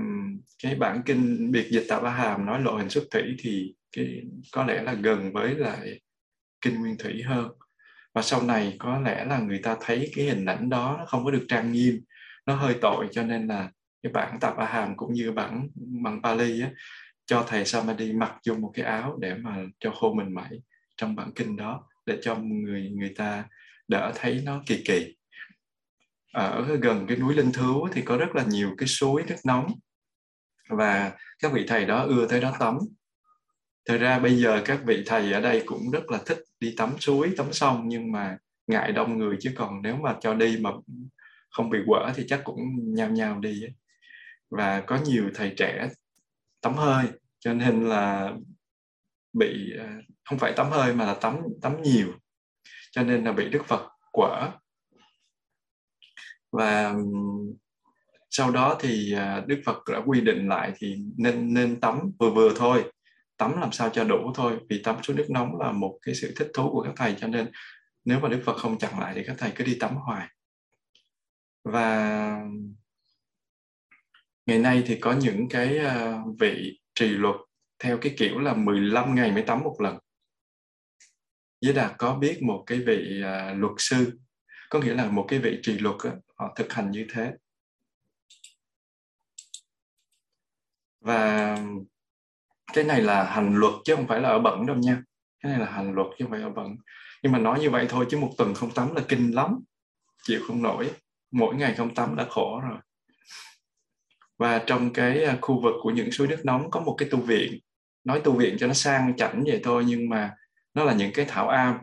cái bản kinh biệt dịch tạo ba hàm nói lộ hình xuất thủy thì cái có lẽ là gần với lại kinh nguyên thủy hơn. Và sau này có lẽ là người ta thấy cái hình ảnh đó nó không có được trang nghiêm nó hơi tội cho nên là cái bản tập a hàm cũng như bản bằng Pali á, cho thầy Samadhi mặc vô một cái áo để mà cho khô mình mẩy trong bản kinh đó để cho người người ta đỡ thấy nó kỳ kỳ. Ở gần cái núi Linh Thứu thì có rất là nhiều cái suối nước nóng. Và các vị thầy đó ưa tới đó tắm. Thật ra bây giờ các vị thầy ở đây cũng rất là thích đi tắm suối tắm sông nhưng mà ngại đông người chứ còn nếu mà cho đi mà không bị quở thì chắc cũng nhao nhao đi và có nhiều thầy trẻ tắm hơi, cho nên là bị à, không phải tắm hơi mà là tắm tắm nhiều, cho nên là bị đức phật quở. Và sau đó thì à, Đức Phật đã quy định lại thì nên nên tắm vừa vừa thôi, tắm làm sao cho đủ thôi, vì tắm xuống nước nóng là một cái sự thích thú của các thầy, cho nên nếu mà Đức Phật không chặn lại thì các thầy cứ đi tắm hoài. Và ngày nay thì có những cái ờ, vị trì luật theo cái kiểu là 15 ngày mới tắm một lần. Với Đạt có biết một cái vị ờ, luật sư có nghĩa là một cái vị trì luật á, họ thực hành như thế. Và cái này là hành luật chứ không phải là ở bẩn đâu nha. Cái này là hành luật chứ không phải ở bẩn. Nhưng mà nói như vậy thôi chứ một tuần không tắm là kinh lắm chịu không nổi. Mỗi ngày không tắm đã khổ rồi và trong cái à, khu vực của những suối nước nóng có một cái tu viện. Nói tu viện cho nó sang chảnh vậy thôi, nhưng mà nó là những cái thảo am.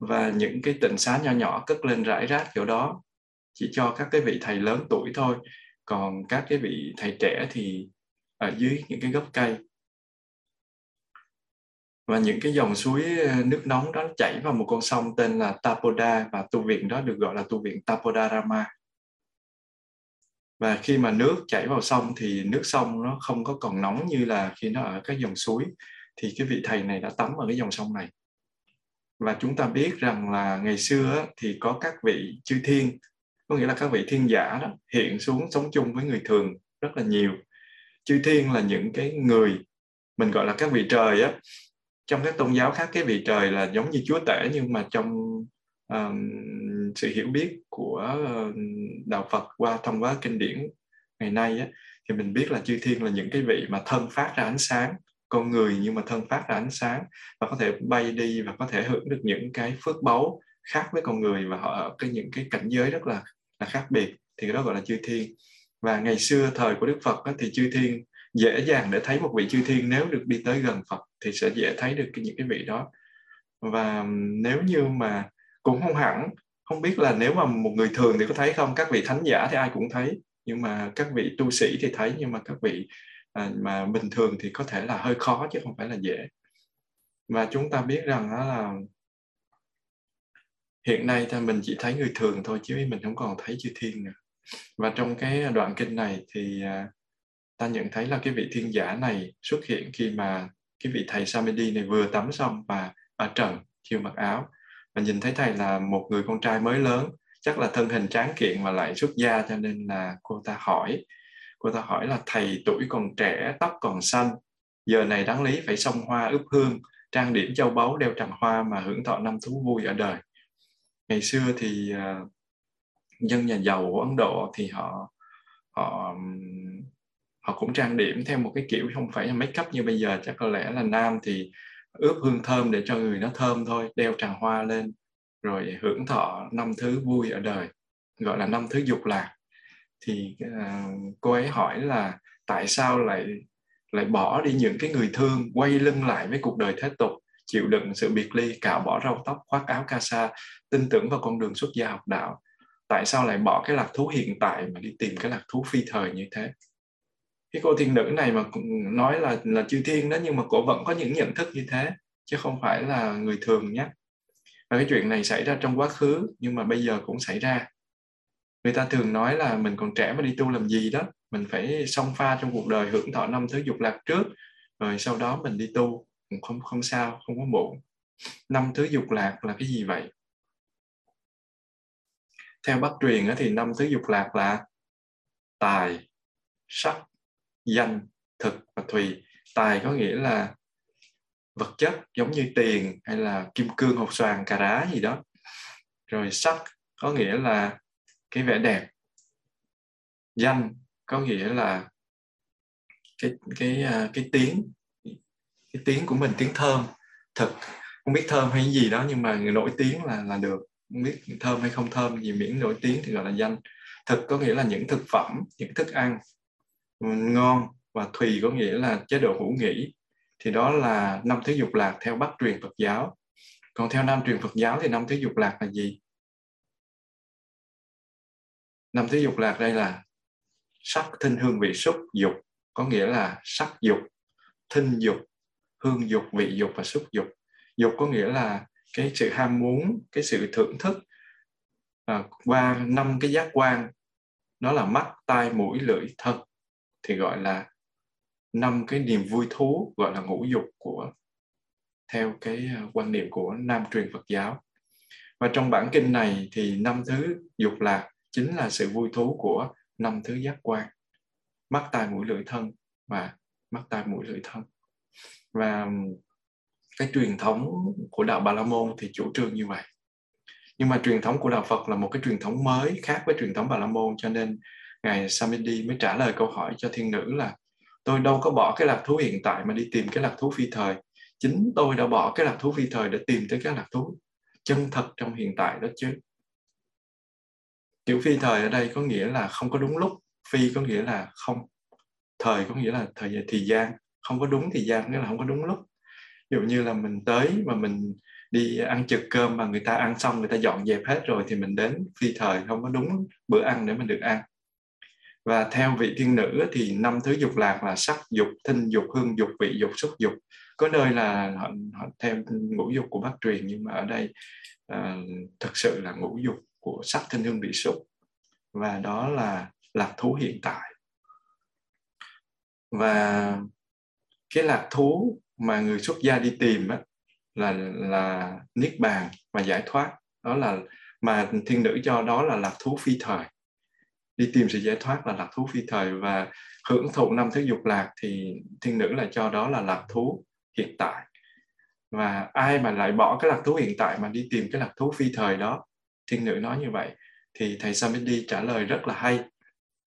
Và những cái tịnh xá nho nhỏ cất lên rải rác kiểu đó, chỉ cho các cái vị thầy lớn tuổi thôi. Còn các cái vị thầy trẻ thì ở dưới những cái gốc cây. Và những cái dòng suối à, nước nóng đó chảy vào một con sông tên là Tapoda, và tu viện đó được gọi là tu viện Tapodarama và khi mà nước chảy vào sông thì nước sông nó không có còn nóng như là khi nó ở các dòng suối thì cái vị thầy này đã tắm ở cái dòng sông này. Và chúng ta biết rằng là ngày xưa thì có các vị chư thiên có nghĩa là các vị thiên giả đó hiện xuống sống chung với người thường rất là nhiều. Chư thiên là những cái người mình gọi là các vị trời á. Trong các tôn giáo khác cái vị trời là giống như chúa tể nhưng mà trong um, sự hiểu biết của ờ, đạo Phật qua thông qua kinh điển ngày nay á, thì mình biết là chư thiên là những cái vị mà thân phát ra ánh sáng con người nhưng mà thân phát ra ánh sáng và có thể bay đi và có thể hưởng được những cái phước báu khác với con người và họ ở cái những cái cảnh giới rất là là khác biệt thì cái đó gọi là chư thiên. Và ngày xưa thời của Đức Phật á, thì chư thiên dễ dàng để thấy một vị chư thiên nếu được đi tới gần Phật thì sẽ dễ thấy được cái, những cái vị đó. Và nếu như mà cũng không hẳn không biết là nếu mà một người thường thì có thấy không? Các vị thánh giả thì ai cũng thấy nhưng mà các vị tu sĩ thì thấy nhưng mà các vị à, mà bình thường thì có thể là hơi khó chứ không phải là dễ. Và chúng ta biết rằng đó là hiện nay thì mình chỉ thấy người thường thôi chứ mình không còn thấy chư thiên nữa. Và trong cái đoạn kinh này thì à, ta nhận thấy là cái vị thiên giả này xuất hiện khi mà cái vị thầy Samedi này vừa tắm xong và ở trần chưa mặc áo và nhìn thấy thầy là một người con trai mới lớn chắc là thân hình tráng kiện mà lại xuất gia cho nên là cô ta hỏi. Cô ta hỏi là thầy tuổi còn trẻ tóc còn xanh giờ này đáng lý phải xông hoa ướp hương trang điểm châu báu đeo tràng hoa mà hưởng thọ năm thú vui ở đời. Ngày xưa thì uh, dân nhà giàu của Ấn Độ thì họ họ họ cũng trang điểm theo một cái kiểu không phải là make up như bây giờ chắc có lẽ là nam thì ướp hương thơm để cho người nó thơm thôi đeo tràng hoa lên rồi hưởng thọ năm thứ vui ở đời gọi là năm thứ dục lạc. Thì uh, cô ấy hỏi là tại sao lại lại bỏ đi những cái người thương quay lưng lại với cuộc đời thế tục chịu đựng sự biệt ly cạo bỏ râu tóc khoác áo ca sa tin tưởng vào con đường xuất gia học đạo? Tại sao lại bỏ cái lạc thú hiện tại mà đi tìm cái lạc thú phi thời như thế? Cái cô thiên nữ này mà cũng nói là là chư thiên đó, nhưng mà cô vẫn có những nhận thức như thế, chứ không phải là người thường nhé. Và cái chuyện này xảy ra trong quá khứ, nhưng mà bây giờ cũng xảy ra. Người ta thường nói là mình còn trẻ mà đi tu làm gì đó, mình phải song pha trong cuộc đời, hưởng thọ năm thứ dục lạc trước, rồi sau đó mình đi tu. Không không sao, không có muộn. Năm thứ dục lạc là cái gì vậy? Theo bắt truyền thì năm thứ dục lạc là tài, sắc danh, thực và thùy tài có nghĩa là vật chất, giống như tiền hay là kim cương, hột xoàn, cà rá gì đó. Rồi sắc có nghĩa là cái vẻ đẹp. Danh có nghĩa là cái cái à, cái tiếng cái tiếng của mình, tiếng thơm, thực. Không biết thơm hay gì đó, nhưng mà nổi tiếng là là được. Không biết thơm hay không thơm gì, miễn nổi tiếng thì gọi là danh. Thực có nghĩa là những thực phẩm, những thức ăn ngon và thùy có nghĩa là chế độ hữu nghỉ thì đó là năm thứ dục lạc theo bắc truyền Phật giáo. Còn theo nam truyền Phật giáo thì năm thứ dục lạc là gì? Năm thứ dục lạc đây là sắc thinh hương vị xúc dục có nghĩa là sắc dục thinh dục hương dục vị dục và xúc dục. Dục có nghĩa là cái sự ham muốn cái sự thưởng thức à, qua năm cái giác quan. Nó là mắt tai mũi lưỡi thân thì gọi là năm cái niềm vui thú, gọi là ngũ dục của, theo cái à, quan niệm của nam truyền Phật giáo. Và trong bản kinh này thì năm thứ dục lạc chính là sự vui thú của năm thứ giác quan. Mắt tai mũi lưỡi thân và mắt tai mũi lưỡi thân. Và cái truyền thống của đạo Bà La Môn thì chủ trương như vậy. Nhưng mà truyền thống của đạo Phật là một cái truyền thống mới khác với truyền thống Bà La Môn, cho nên ngài Samedi mới trả lời câu hỏi cho thiên nữ là, tôi đâu có bỏ cái lạc thú hiện tại mà đi tìm cái lạc thú phi thời. Chính tôi đã bỏ cái lạc thú phi thời để tìm tới cái lạc thú chân thật trong hiện tại đó chứ. Kiểu phi thời ở đây có nghĩa là không có đúng lúc, phi có nghĩa là không. Thời có nghĩa là thời thì gian. Không có đúng thì gian nghĩa là không có đúng lúc. Ví dụ như là mình tới mà mình đi ăn trực cơm mà người ta ăn xong người ta dọn dẹp hết rồi thì mình đến phi thời, không có đúng bữa ăn để mình được ăn và theo vị thiên nữ thì năm thứ dục lạc là sắc dục thinh dục hương dục vị dục xúc dục. Có nơi là họ, họ thêm ngũ dục của bác truyền nhưng mà ở đây uh, thực sự là ngũ dục của sắc thinh hương vị xúc. Và đó là lạc thú hiện tại. Và cái lạc thú mà người xuất gia đi tìm á, là là niết bàn và giải thoát. Đó là mà thiên nữ cho đó là lạc thú phi thời đi tìm sự giải thoát là lạc thú phi thời và hưởng thụ năm thứ dục lạc thì thiên nữ là cho đó là lạc thú hiện tại. Và ai mà lại bỏ cái lạc thú hiện tại mà đi tìm cái lạc thú phi thời đó? Thiên nữ nói như vậy. Thì thầy Samedi trả lời rất là hay.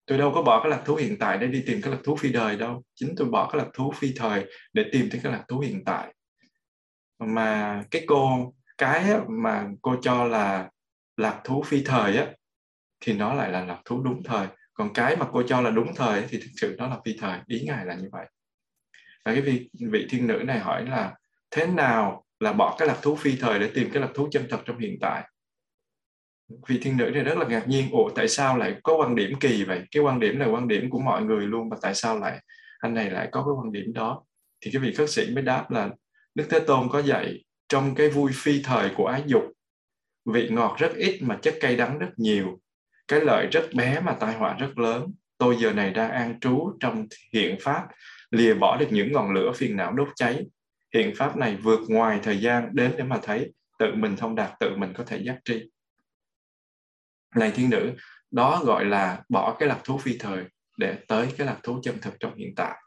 Tôi đâu có bỏ cái lạc thú hiện tại để đi tìm cái lạc thú phi đời đâu. Chính tôi bỏ cái lạc thú phi thời để tìm tới cái lạc thú hiện tại. Mà cái cô, cái mà cô cho là lạc thú phi thời á thì nó lại là lạc thú đúng thời. Còn cái mà cô cho là đúng thời thì thực sự nó là phi thời ý ngài là như vậy. Và cái vị, vị thiên nữ này hỏi là thế nào là bỏ cái lạc thú phi thời để tìm cái lạc thú chân thật trong hiện tại? Vị thiên nữ này rất là ngạc nhiên ủa tại sao lại có quan điểm kỳ vậy? Cái quan điểm là quan điểm của mọi người luôn và tại sao lại anh này lại có cái quan điểm đó? Thì cái vị khất sĩ mới đáp là đức thế tôn có dạy trong cái vui phi thời của ái dục vị ngọt rất ít mà chất cay đắng rất nhiều cái lợi rất bé mà tai họa rất lớn. Tôi giờ này đang an trú trong hiện pháp, lìa bỏ được những ngọn lửa phiền não đốt cháy. Hiện pháp này vượt ngoài thời gian đến để mà thấy tự mình thông đạt, tự mình có thể giác tri. Này thiên nữ, đó gọi là bỏ cái lạc thú phi thời để tới cái lạc thú chân thực trong hiện tại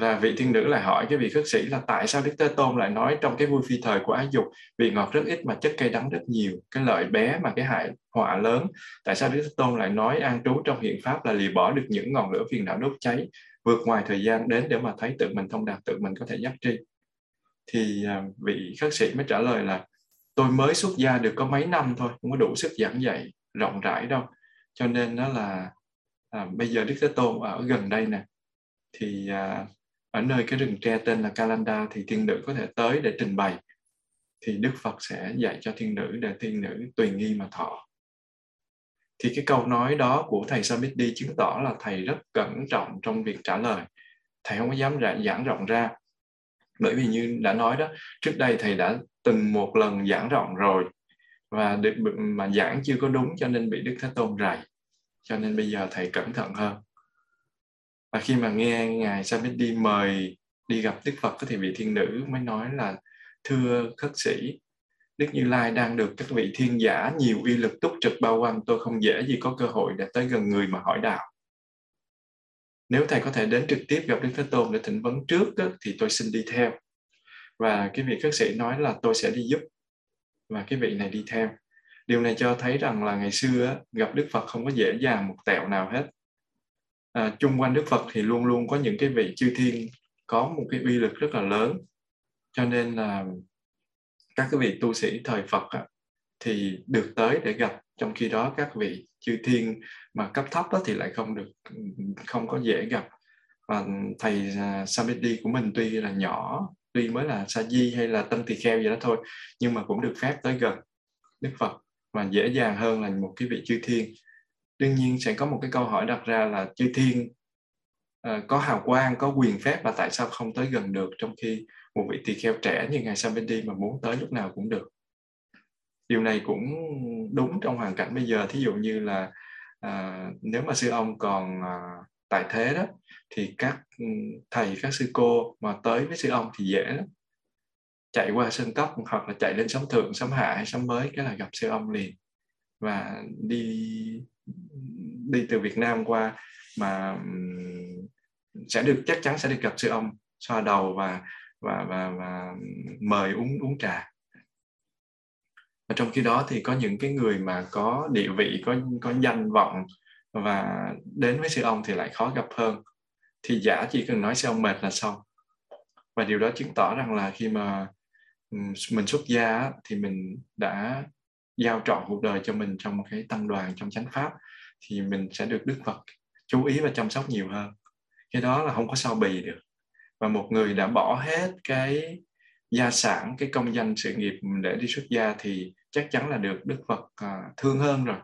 và vị thiên nữ lại hỏi cái vị khất sĩ là tại sao Đức Thế Tôn lại nói trong cái vui phi thời của ái dục vị ngọt rất ít mà chất cây đắng rất nhiều cái lợi bé mà cái hại họa lớn. Tại sao Đức Thế Tôn lại nói an trú trong hiện pháp là lìa bỏ được những ngọn lửa phiền não đốt cháy vượt ngoài thời gian đến để mà thấy tự mình thông đạt tự mình có thể giác tri? Thì à, vị khất sĩ mới trả lời là tôi mới xuất gia được có mấy năm thôi không có đủ sức giảng dạy rộng rãi đâu. Cho nên đó là à, bây giờ Đức Thế Tôn ở gần đây nè. Thì à, ở nơi cái rừng tre tên là Kalanda thì thiên nữ có thể tới để trình bày. Thì Đức Phật sẽ dạy cho thiên nữ để thiên nữ tùy nghi mà thọ. Thì cái câu nói đó của thầy Samiti chứng tỏ là thầy rất cẩn trọng trong việc trả lời. Thầy không có dám giảng rộng ra. Bởi vì như đã nói đó, trước đây thầy đã từng một lần giảng rộng rồi. Và được, mà giảng chưa có đúng cho nên bị Đức Thế Tôn rầy. Cho nên bây giờ thầy cẩn thận hơn và khi mà nghe ngài Samiti mời đi gặp Đức Phật thì vị thiên nữ mới nói là thưa khất sĩ Đức Như Lai đang được các vị thiên giả nhiều uy lực túc trực bao quanh tôi không dễ gì có cơ hội để tới gần người mà hỏi đạo. Nếu thầy có thể đến trực tiếp gặp Đức Thế Tôn để thỉnh vấn trước đó, thì tôi xin đi theo. Và cái vị khất sĩ nói là tôi sẽ đi giúp. Và cái vị này đi theo. Điều này cho thấy rằng là ngày xưa gặp Đức Phật không có dễ dàng một tẹo nào hết à, chung quanh Đức Phật thì luôn luôn có những cái vị chư thiên có một cái uy lực rất là lớn. Cho nên là các cái vị tu sĩ thời Phật á, thì được tới để gặp trong khi đó các vị chư thiên mà cấp thấp đó thì lại không được không có dễ gặp. Và thầy à, Samedi của mình tuy là nhỏ tuy mới là sa di hay là tân tỳ kheo gì đó thôi nhưng mà cũng được phép tới gần Đức Phật và dễ dàng hơn là một cái vị chư thiên đương nhiên sẽ có một cái câu hỏi đặt ra là chư thiên uh, có hào quang có quyền phép và tại sao không tới gần được trong khi một vị tỳ kheo trẻ như ngài Samvendi mà muốn tới lúc nào cũng được? Điều này cũng đúng trong hoàn cảnh bây giờ. Thí dụ như là à, nếu mà sư ông còn ờ, à, tại thế đó thì các ừ, thầy các sư cô mà tới với sư ông thì dễ lắm. Chạy qua sân cốc hoặc là chạy lên sóng thượng sóng hạ hay sóng mới cái là gặp sư ông liền và đi đi từ Việt Nam qua mà sẽ được, chắc chắn sẽ được gặp sư ông, xoa đầu và và và và mời uống uống trà. Và trong khi đó thì có những cái người mà có địa vị, có có danh vọng và đến với sư ông thì lại khó gặp hơn. Thì giả chỉ cần nói sư ông mệt là xong. Và điều đó chứng tỏ rằng là khi mà mình xuất gia thì mình đã giao trọn cuộc đời cho mình trong một cái tăng đoàn, trong chánh pháp thì mình sẽ được Đức Phật chú ý và chăm sóc nhiều hơn. Cái đó là không có sao bì được. Và một người đã bỏ hết cái gia sản, cái công danh sự nghiệp để đi xuất gia thì chắc chắn là được Đức Phật à, thương hơn rồi.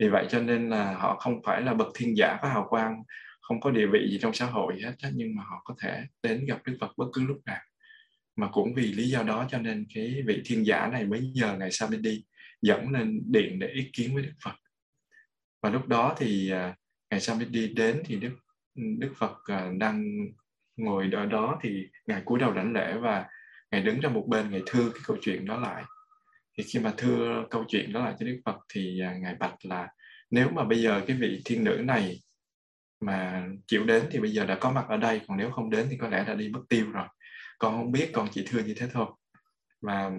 Vì vậy cho nên là họ không phải là bậc thiên giả có hào quang, không có địa vị gì trong xã hội hết nhưng mà họ có thể đến gặp Đức Phật bất cứ lúc nào. Mà cũng vì lý do đó cho nên cái vị thiên giả này mới giờ ngày sau đi dẫn lên điện để ý kiến với Đức Phật và lúc đó thì ngài ngày đi đến thì Đức Đức Phật à, đang ngồi ở đó thì ngài cúi đầu đảnh lễ và ngài đứng ra một bên, ngài thưa cái câu chuyện đó lại. Thì khi mà thưa câu chuyện đó lại cho Đức Phật thì à, ngài bạch là, nếu mà bây giờ cái vị thiên nữ này mà chịu đến thì bây giờ đã có mặt ở đây, còn nếu không đến thì có lẽ đã đi mất tiêu rồi. Con không biết, con chỉ thưa như thế thôi. Và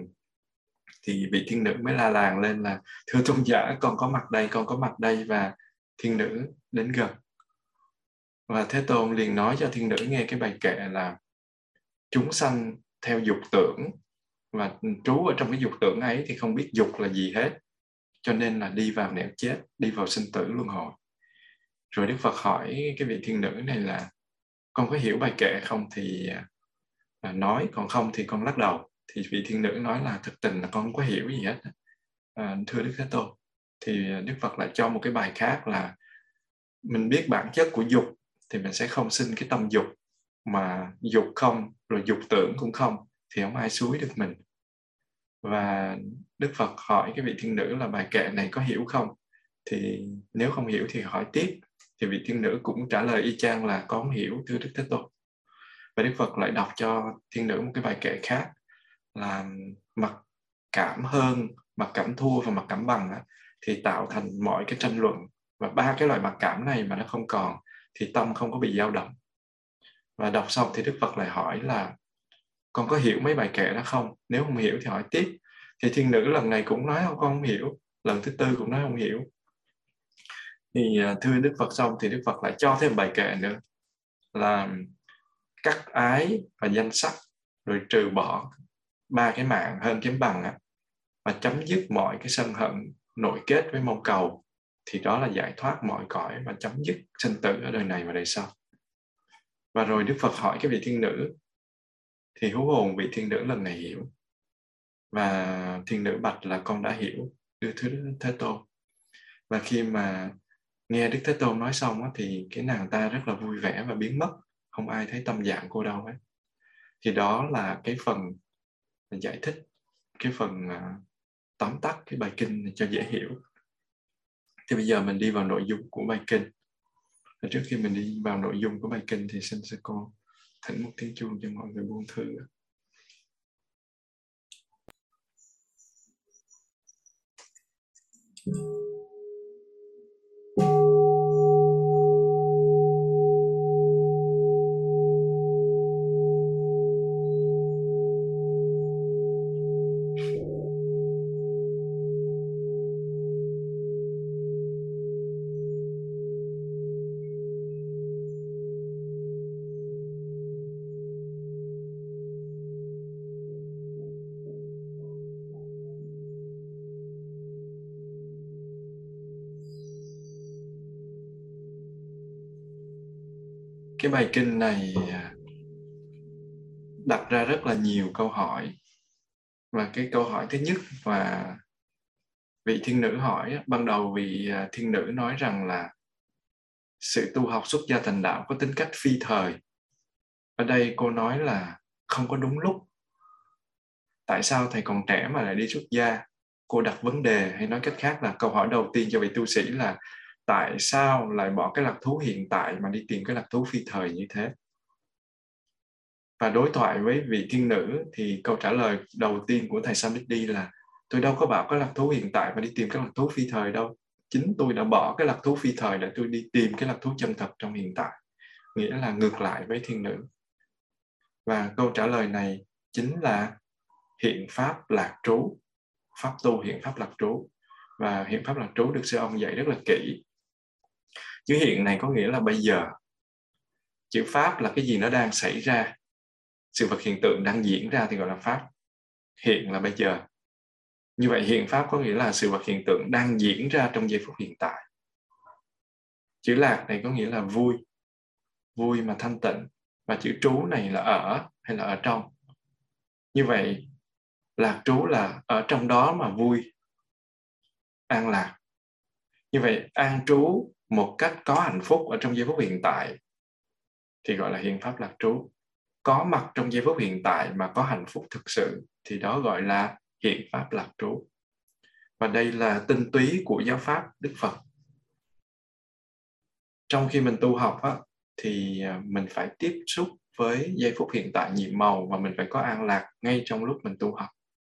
thì vị thiên nữ mới la làng lên là, thưa tôn giả, con có mặt đây, con có mặt đây. Và thiên nữ đến gần. Và thế tôn liền nói cho thiên nữ nghe cái bài kệ là, chúng sanh theo dục tưởng. Và trú ở trong cái dục tưởng ấy thì không biết dục là gì hết, cho nên là đi vào nẻo chết, đi vào sinh tử luân hồi. Rồi đức phật hỏi cái vị thiên nữ này là, con có hiểu bài kệ không? Thì à, nói, còn không thì con lắc đầu thì vị thiên nữ nói là thực tình là con không có hiểu gì hết. À, thưa đức thế tôn thì đức phật lại cho một cái bài khác là mình biết bản chất của dục thì mình sẽ không sinh cái tâm dục mà dục không rồi dục tưởng cũng không thì không ai suối được mình. Và đức phật hỏi cái vị thiên nữ là bài kệ này có hiểu không? Thì nếu không hiểu thì hỏi tiếp. Thì vị thiên nữ cũng trả lời y chang là con không hiểu thưa đức thế tôn. Và đức phật lại đọc cho thiên nữ một cái bài kệ khác là mặc cảm hơn mặc cảm thua và mặc cảm bằng á, thì tạo thành mọi cái tranh luận và ba cái loại mặc cảm này mà nó không còn thì tâm không có bị dao động. Và đọc xong thì đức phật lại hỏi là con có hiểu mấy bài kệ đó không? Nếu không hiểu thì hỏi tiếp. Thì thiên nữ lần này cũng nói không con không hiểu. Lần thứ tư cũng nói không hiểu. Thì à, thưa đức phật xong thì đức phật lại cho thêm bài kệ nữa là cắt ái và danh sắc rồi trừ bỏ ba cái mạng hơn kém bằng á và chấm dứt mọi cái sân hận nội kết với mong cầu thì đó là giải thoát mọi cõi và chấm dứt sinh tử ở đời này và đời sau. Và rồi đức phật hỏi cái vị thiên nữ thì hú hồn vị thiên nữ lần này hiểu và thiên nữ bạch là con đã hiểu đưa thứ thế tôn. Và khi mà nghe đức thế tôn nói xong á, thì cái nàng ta rất là vui vẻ và biến mất không ai thấy tâm dạng cô đâu hết thì đó là cái phần giải thích cái phần à, tóm tắt cái bài kinh này cho dễ hiểu thì bây giờ mình đi vào nội dung của bài kinh và trước khi mình đi vào nội dung của bài kinh thì xin sư cô thỉnh một tiếng chuông cho mọi người buông thư Cái bài kinh này à, đặt ra rất là nhiều câu hỏi. Và cái câu hỏi thứ nhất và vị thiên nữ hỏi ban đầu vị à, thiên nữ nói rằng là sự tu học xuất gia thành đạo có tính cách phi thời. Ở đây cô nói là không có đúng lúc. Tại sao thầy còn trẻ mà lại đi xuất gia? Cô đặt vấn đề hay nói cách khác là câu hỏi đầu tiên cho vị tu sĩ là tại sao lại bỏ cái lạc thú hiện tại mà đi tìm cái lạc thú phi thời như thế? Và đối thoại với vị thiên nữ thì câu trả lời đầu tiên của thầy Samiti là, tôi đâu có bảo cái lạc thú hiện tại mà đi tìm cái lạc thú phi thời đâu. Chính tôi đã bỏ cái lạc thú phi thời để tôi đi tìm cái lạc thú chân thật trong hiện tại. Nghĩa là ngược lại với thiên nữ. Và câu trả lời này chính là hiện pháp lạc trú, pháp tu hiện pháp lạc trú. Và hiện pháp lạc trú được sư ông dạy rất là kỹ chữ hiện này có nghĩa là bây giờ, chữ pháp là cái gì nó đang xảy ra? Sự vật hiện tượng đang diễn ra thì gọi là pháp. Hiện là bây giờ. Như vậy hiện pháp có nghĩa là sự vật hiện tượng đang diễn ra trong giây phút hiện tại. Chữ lạc này có nghĩa là vui. Vui mà thanh tịnh. Và chữ trú này là ở hay là ở trong? Như vậy, lạc trú là ở trong đó mà vui. An lạc. Như vậy, an trú một cách có hạnh phúc ở trong giây phút hiện tại thì gọi là hiện pháp lạc trú. Có mặt trong giây phút hiện tại mà có hạnh phúc thực sự thì đó gọi là hiện pháp lạc trú. Và đây là tinh túy của giáo pháp đức phật. Trong khi mình tu học á, thì à, mình phải tiếp xúc với giây phút hiện tại nhiệm màu và mình phải có an lạc ngay trong lúc mình tu học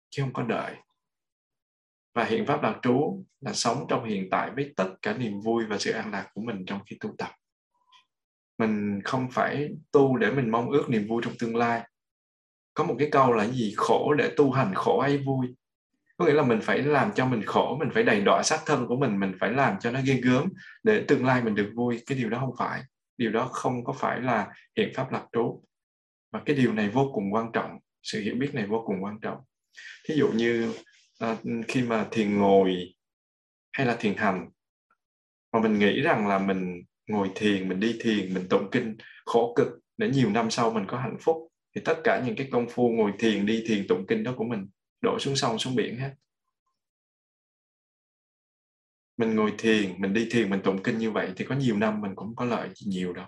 chứ không có đợi và hiện pháp lạc trú là sống trong hiện tại với tất cả niềm vui và sự an lạc của mình trong khi tu tập. Mình không phải tu để mình mong ước niềm vui trong tương lai. Có một cái câu là gì? Khổ để tu hành khổ hay vui? Có nghĩa là mình phải làm cho mình khổ, mình phải đầy đọa sát thân của mình mình phải làm cho nó ghê gớm để tương lai mình được vui. Cái điều đó không phải. Điều đó không có phải là hiện pháp lạc trú. Và cái điều này vô cùng quan trọng. Sự hiểu biết này vô cùng quan trọng. Thí dụ như à, ừ, khi mà thiền ngồi hay là thiền hành mà mình nghĩ rằng là mình ngồi thiền mình đi thiền mình tụng kinh khổ cực để nhiều năm sau mình có hạnh phúc thì tất cả những cái công phu ngồi thiền đi thiền tụng kinh đó của mình đổ xuống sông xuống biển hết. Mình ngồi thiền mình đi thiền mình tụng kinh như vậy thì có nhiều năm mình cũng có lợi nhiều đâu.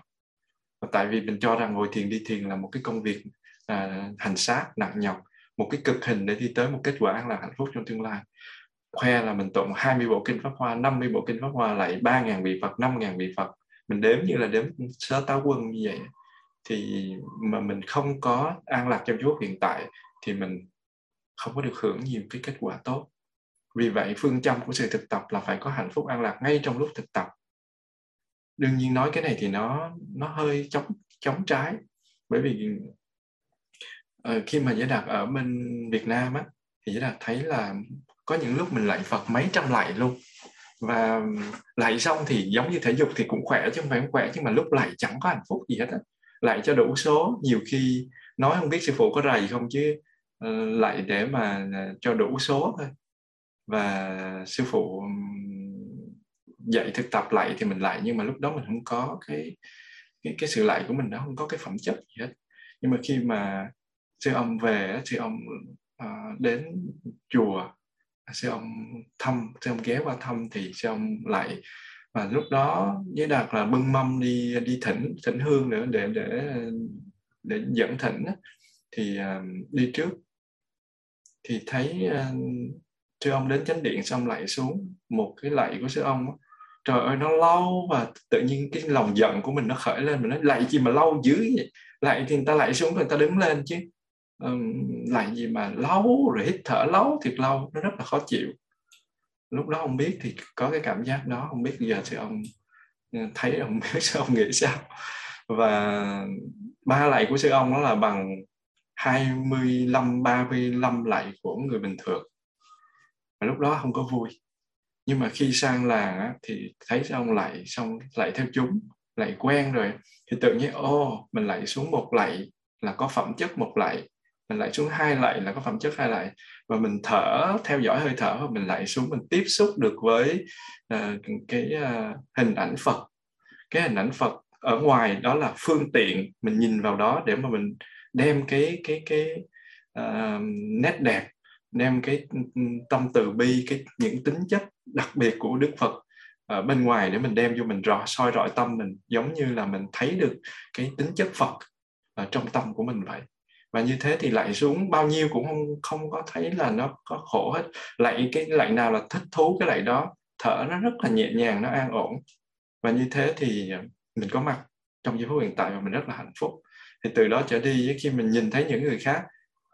Và tại vì mình cho rằng ngồi thiền đi thiền là một cái công việc à, hành xác nặng nhọc một cái cực hình để đi tới một kết quả an lạc hạnh phúc trong tương lai. Khoe là mình tụng 20 bộ kinh pháp hoa 50 bộ kinh pháp hoa, lại 3.000 vị Phật 5.000 vị Phật. Mình đếm như là đếm sớ táo quân như vậy. Thì mà mình không có an lạc trong chúa hiện tại thì mình không có được hưởng nhiều cái kết quả tốt. Vì vậy, phương châm của sự thực tập là phải có hạnh phúc an lạc ngay trong lúc thực tập. Đương nhiên nói cái này thì nó nó hơi chống chống trái. Bởi vì Ờ, khi mà giải đạt ở bên Việt Nam á thì giải đạt thấy là có những lúc mình lạy Phật mấy trăm lạy luôn. Và lạy xong thì giống như thể dục thì cũng khỏe chứ không phải không khỏe nhưng mà lúc lạy chẳng có hạnh phúc gì hết á. Lạy cho đủ số nhiều khi nói không biết sư phụ có rầy không chứ ờ, lạy để mà ờ, cho đủ số thôi. Và sư phụ dạy thực tập lại thì mình lại nhưng mà lúc đó mình không có cái cái, cái sự lại của mình nó không có cái phẩm chất gì hết. Nhưng mà khi mà sư ông về sư ông uh, đến chùa sư ông thăm sư ông ghé qua thăm thì sư ông lại và lúc đó với đạt là bưng mâm đi đi thỉnh thỉnh hương nữa để để để dẫn thỉnh thì uh, đi trước thì thấy à, uh, sư ông đến chánh điện xong lại xuống một cái lạy của sư ông trời ơi nó lâu và tự nhiên cái lòng giận của mình nó khởi lên mình nói lạy gì mà lâu dữ vậy? Lạy thì người ta lạy xuống rồi người ta đứng lên chứ um, gì mà lâu rồi hít thở lâu thiệt lâu nó rất là khó chịu. Lúc đó không biết thì có cái cảm giác đó không biết giờ thì ông ờ, thấy ông biết sao ông nghĩ sao. Và ba lạy của sư ông đó là bằng 25 35 lạy của người bình thường. Và lúc đó không có vui. Nhưng mà khi sang làng á, thì thấy ông lạy xong lạy theo chúng lạy quen rồi thì tự nhiên ô mình lạy xuống một lạy là có phẩm chất một lạy mình lại xuống hai lạy là có phẩm chất hai lạy và mình thở theo dõi hơi thở và mình lại xuống mình tiếp xúc được với uh, cái uh, hình ảnh Phật. Cái hình ảnh Phật ở ngoài đó là phương tiện mình nhìn vào đó để mà mình đem cái cái cái uh, nét đẹp đem cái ừ, ừ, tâm từ bi cái những tính chất đặc biệt của Đức Phật ở bên ngoài để mình đem vô mình rõ soi rọi tâm mình giống như là mình thấy được cái tính chất Phật ở trong tâm của mình vậy và như thế thì lại xuống bao nhiêu cũng không không có thấy là nó có khổ hết. Lại cái lại nào là thích thú cái lại đó, thở nó rất là nhẹ nhàng, nó an ổn. Và như thế thì à, mình có mặt trong giây phút hiện tại và mình rất là hạnh phúc. Thì từ đó trở đi khi mình nhìn thấy những người khác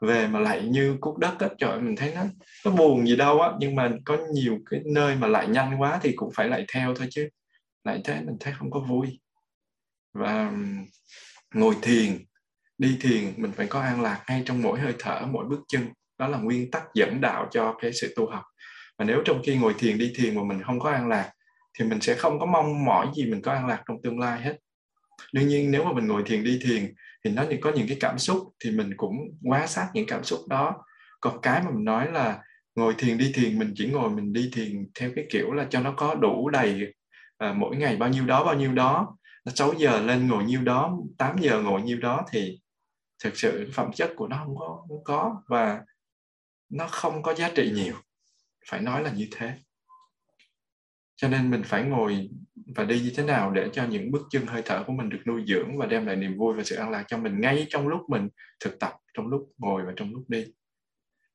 về mà lại như cúc đất á, trời mình thấy nó nó buồn gì đâu á. Nhưng mà có nhiều cái nơi mà lại nhanh quá thì cũng phải lại theo thôi chứ. Lại thế mình thấy không có vui. Và ngồi thiền đi thiền mình phải có an lạc ngay trong mỗi hơi thở mỗi bước chân. Đó là nguyên tắc dẫn đạo cho cái sự tu học. Và nếu trong khi ngồi thiền đi thiền mà mình không có an lạc thì mình sẽ không có mong mỏi gì mình có an lạc trong tương lai hết. Đương nhiên nếu mà mình ngồi thiền đi thiền thì nó có những cái cảm xúc thì mình cũng quá sát những cảm xúc đó. Còn cái mà mình nói là ngồi thiền đi thiền mình chỉ ngồi mình đi thiền theo cái kiểu là cho nó có đủ đầy à, mỗi ngày bao nhiêu đó bao nhiêu đó. 6 giờ lên ngồi nhiêu đó 8 giờ ngồi nhiêu đó thì thực sự phẩm chất của nó không có không có và nó không có giá trị nhiều. Phải nói là như thế. Cho nên mình phải ngồi và đi như thế nào để cho những bước chân hơi thở của mình được nuôi dưỡng và đem lại niềm vui và sự an lạc cho mình ngay trong lúc mình thực tập, trong lúc ngồi và trong lúc đi.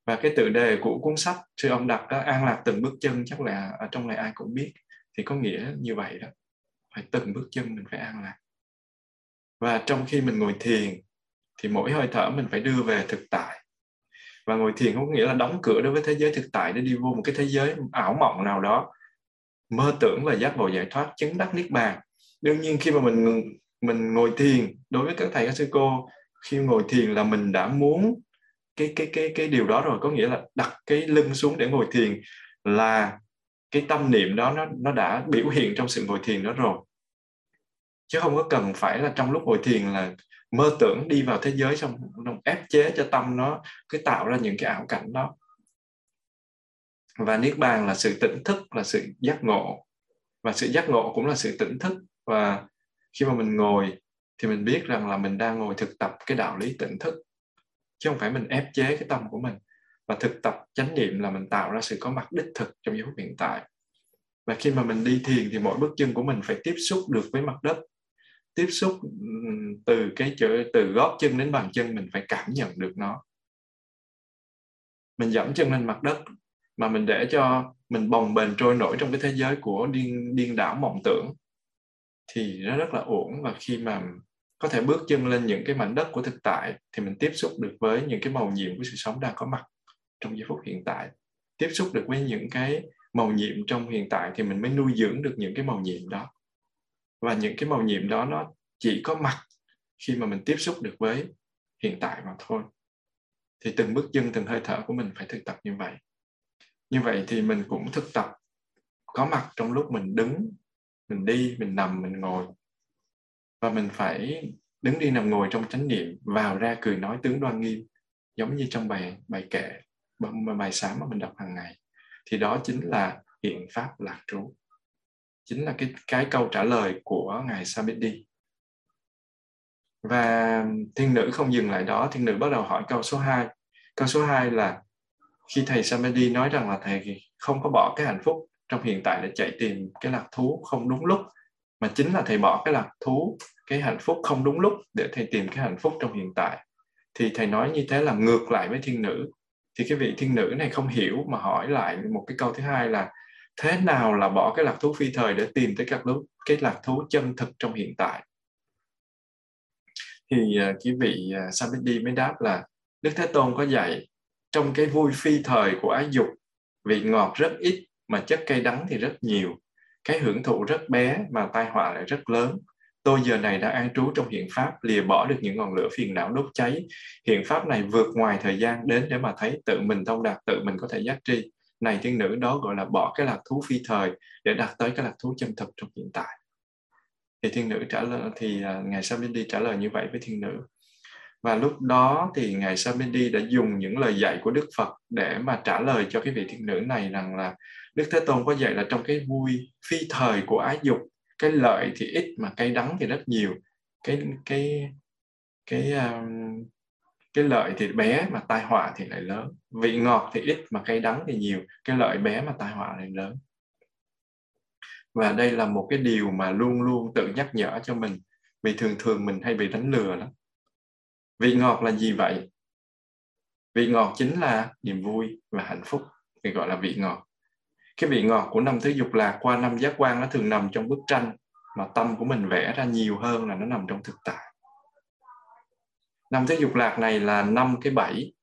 Và cái tự đề của cuốn sách sư ông đặt đó, an lạc từng bước chân, chắc là ở trong này ai cũng biết, thì có nghĩa như vậy đó. Phải từng bước chân mình phải an lạc. Và trong khi mình ngồi thiền thì mỗi hơi thở mình phải đưa về thực tại. Và ngồi thiền không có nghĩa là đóng cửa đối với thế giới thực tại để đi vô một cái thế giới ảo mộng nào đó. Mơ tưởng và giác ngộ giải thoát chứng đắc niết bàn. Đương nhiên khi mà mình mình ngồi thiền, đối với các thầy, các sư cô, khi ngồi thiền là mình đã muốn cái cái cái cái điều đó rồi. Có nghĩa là đặt cái lưng xuống để ngồi thiền là cái tâm niệm đó nó nó đã biểu hiện trong sự ngồi thiền đó rồi. Chứ không có cần phải là trong lúc ngồi thiền là mơ tưởng đi vào thế giới xong nó ép chế cho tâm nó cái tạo ra những cái ảo cảnh đó. Và niết bàn là sự tỉnh thức, là sự giác ngộ. Và sự giác ngộ cũng là sự tỉnh thức. Và khi mà mình ngồi, thì mình biết rằng là mình đang ngồi thực tập cái đạo lý tỉnh thức. Chứ không phải mình ép chế cái tâm của mình. Và thực tập chánh niệm là mình tạo ra sự có mặt đích thực trong giây phút hiện tại. Và khi mà mình đi thiền thì mỗi bước chân của mình phải tiếp xúc được với mặt đất tiếp xúc từ cái chỗ từ gót chân đến bàn chân mình phải cảm nhận được nó. Mình dẫm chân lên mặt đất mà mình để cho mình bồng bềnh trôi nổi trong cái thế giới của điên điên đảo mộng tưởng thì nó rất là ổn và khi mà có thể bước chân lên những cái mảnh đất của thực tại thì mình tiếp xúc được với những cái màu nhiệm của sự sống đang có mặt trong giây phút hiện tại. Tiếp xúc được với những cái màu nhiệm trong hiện tại thì mình mới nuôi dưỡng được những cái màu nhiệm đó và những cái màu nhiệm đó nó chỉ có mặt khi mà mình tiếp xúc được với hiện tại mà thôi. Thì từng bước chân, từng hơi thở của mình phải thực tập như vậy. Như vậy thì mình cũng thực tập. Có mặt trong lúc mình đứng, mình đi, mình nằm, mình ngồi. Và mình phải đứng đi nằm ngồi trong chánh niệm, vào ra cười nói tướng đoan nghiêm, giống như trong bài bài kệ, bài sáng mà mình đọc hàng ngày. Thì đó chính là hiện pháp lạc trú chính là cái cái câu trả lời của ngài Samiti. Và thiên nữ không dừng lại đó, thiên nữ bắt đầu hỏi câu số 2 câu số 2 là, khi thầy Samadhi nói rằng là thầy không có bỏ cái hạnh phúc trong hiện tại để chạy tìm cái lạc thú không đúng lúc, mà chính là thầy bỏ cái lạc thú, cái hạnh phúc không đúng lúc để thầy tìm cái hạnh phúc trong hiện tại. Thì thầy nói như thế là ngược lại với thiên nữ. Thì cái vị thiên nữ này không hiểu mà hỏi lại một cái câu thứ hai là thế nào là bỏ cái lạc thú phi thời để tìm tới các lúc cái lạc thú chân thực trong hiện tại? Thì uh, cái vị à, uh, Samedi mới đáp là Đức Thế Tôn có dạy trong cái vui phi thời của ái dục vị ngọt rất ít mà chất cây đắng thì rất nhiều. Cái hưởng thụ rất bé mà tai họa lại rất lớn. Tôi giờ này đã an trú trong hiện pháp lìa bỏ được những ngọn lửa phiền não đốt cháy. Hiện pháp này vượt ngoài thời gian đến để mà thấy tự mình thông đạt tự mình có thể giác tri này thiên nữ đó gọi là bỏ cái lạc thú phi thời để đạt tới cái lạc thú chân thực trong hiện tại. Thì thiên nữ trả lời thì à, ngài Samindi trả lời như vậy với thiên nữ. Và lúc đó thì ngài Samindi đã dùng những lời dạy của Đức Phật để mà trả lời cho cái vị thiên nữ này rằng là Đức Thế Tôn có dạy là trong cái vui phi thời của ái dục cái lợi thì ít mà cây đắng thì rất nhiều. Cái cái cái um, cái lợi thì bé mà tai họa thì lại lớn. Vị ngọt thì ít mà cay đắng thì nhiều. Cái lợi bé mà tai họa lại lớn. Và đây là một cái điều mà luôn luôn tự nhắc nhở cho mình. Vì thường thường mình hay bị đánh lừa lắm. Vị ngọt là gì vậy? Vị ngọt chính là niềm vui và hạnh phúc. Thì gọi là vị ngọt. Cái vị ngọt của năm thứ dục lạc qua năm giác quan nó thường nằm trong bức tranh mà tâm của mình vẽ ra nhiều hơn là nó nằm trong thực tại năm thứ dục lạc này là năm cái bẫy.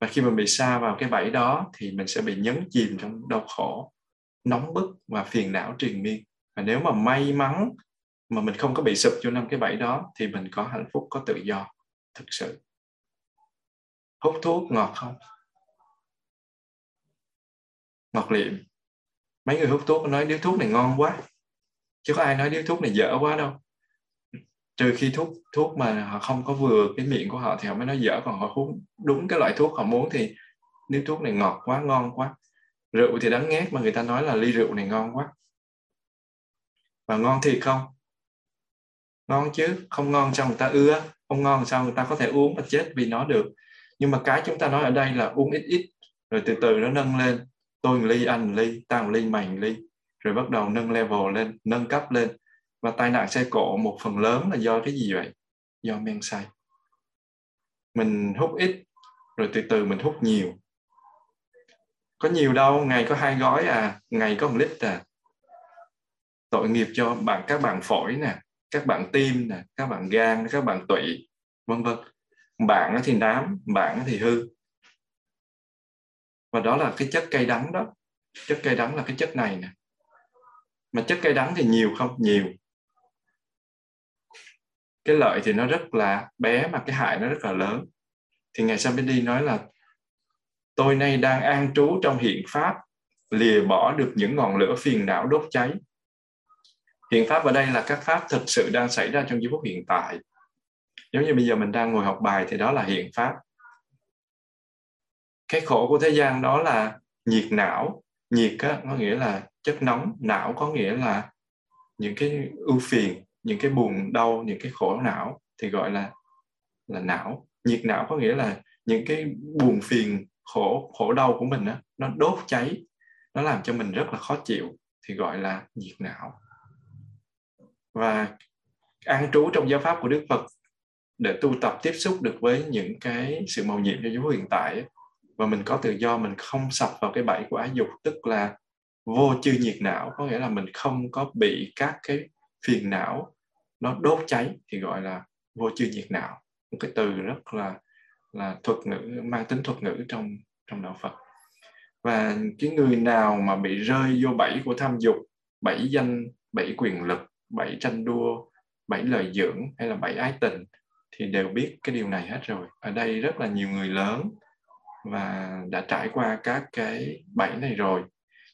Và khi mình bị xa vào cái bẫy đó thì mình sẽ bị nhấn chìm trong đau khổ, nóng bức và phiền não triền miên. Và nếu mà may mắn mà mình không có bị sụp vô năm cái bẫy đó thì mình có hạnh phúc, có tự do, thực sự. Hút thuốc ngọt không? Ngọt liệm. Mấy người hút thuốc nói điếu thuốc này ngon quá, chứ có ai nói điếu thuốc này dở quá đâu trừ khi thuốc thuốc mà họ không có vừa cái miệng của họ thì họ mới nói dở còn họ uống đúng cái loại thuốc họ muốn thì nếu thuốc này ngọt quá, ngon quá, rượu thì đắng ngát mà người ta nói là ly rượu này ngon quá. Và ngon thì không? Ngon chứ, không ngon sao người ta ưa, không ngon sao người ta có thể uống và chết vì nó được. Nhưng mà cái chúng ta nói ở đây là uống ít ít, rồi từ từ nó nâng lên. Tôi một ly, anh một ly tao một ly, mày một ly, rồi bắt đầu nâng level lên, nâng cấp lên và tai nạn xe cộ một phần lớn là do cái gì vậy? Do men say. Mình hút ít, rồi từ từ mình hút nhiều. Có nhiều đâu, ngày có hai gói à ngày có một lít à. Tội nghiệp cho bạn, các bạn phổi nè, các bạn tim nè, các bạn gan, các bạn tụy, vân vân. Bạn thì nám, bạn thì hư. Và đó là cái chất cây đắng đó. Chất cây đắng là cái chất này nè. Mà chất cây đắng thì nhiều không? Nhiều cái lợi thì nó rất là bé mà cái hại nó rất là lớn. Thì ngài Samedi nói là tôi nay đang an trú trong hiện pháp lìa bỏ được những ngọn lửa phiền não đốt cháy. Hiện pháp ở đây là các pháp thực sự đang xảy ra trong giây phút hiện tại. Giống như bây giờ mình đang ngồi học bài thì đó là hiện pháp. Cái khổ của thế gian đó là nhiệt não. Nhiệt á, có nghĩa là chất nóng. Não có nghĩa là những cái ưu phiền những cái buồn, đau, những cái khổ não thì gọi là là não. Nhiệt não có nghĩa là những cái buồn phiền, khổ khổ đau của mình đó nó đốt cháy, nó làm cho mình rất là khó chịu thì gọi là nhiệt não. Và an trú trong giáo pháp của Đức Phật để tu tập tiếp xúc được với những cái sự màu nhiệm cho chúng hiện tại và mình có tự do, mình không sập vào cái bẫy của ái dục, tức là vô chư nhiệt não, có nghĩa là mình không có bị các cái phiền não nó đốt cháy thì gọi là vô chư nhiệt não. Một cái từ rất là là thuật ngữ, mang tính thuật ngữ trong trong đạo Phật. Và cái người nào mà bị rơi vô bẫy của tham dục, bẫy danh, bẫy quyền lực, bẫy tranh đua, bẫy lời dưỡng hay là bẫy ái tình thì đều biết cái điều này hết rồi. Ở đây rất là nhiều người lớn và đã trải qua các cái bẫy này rồi,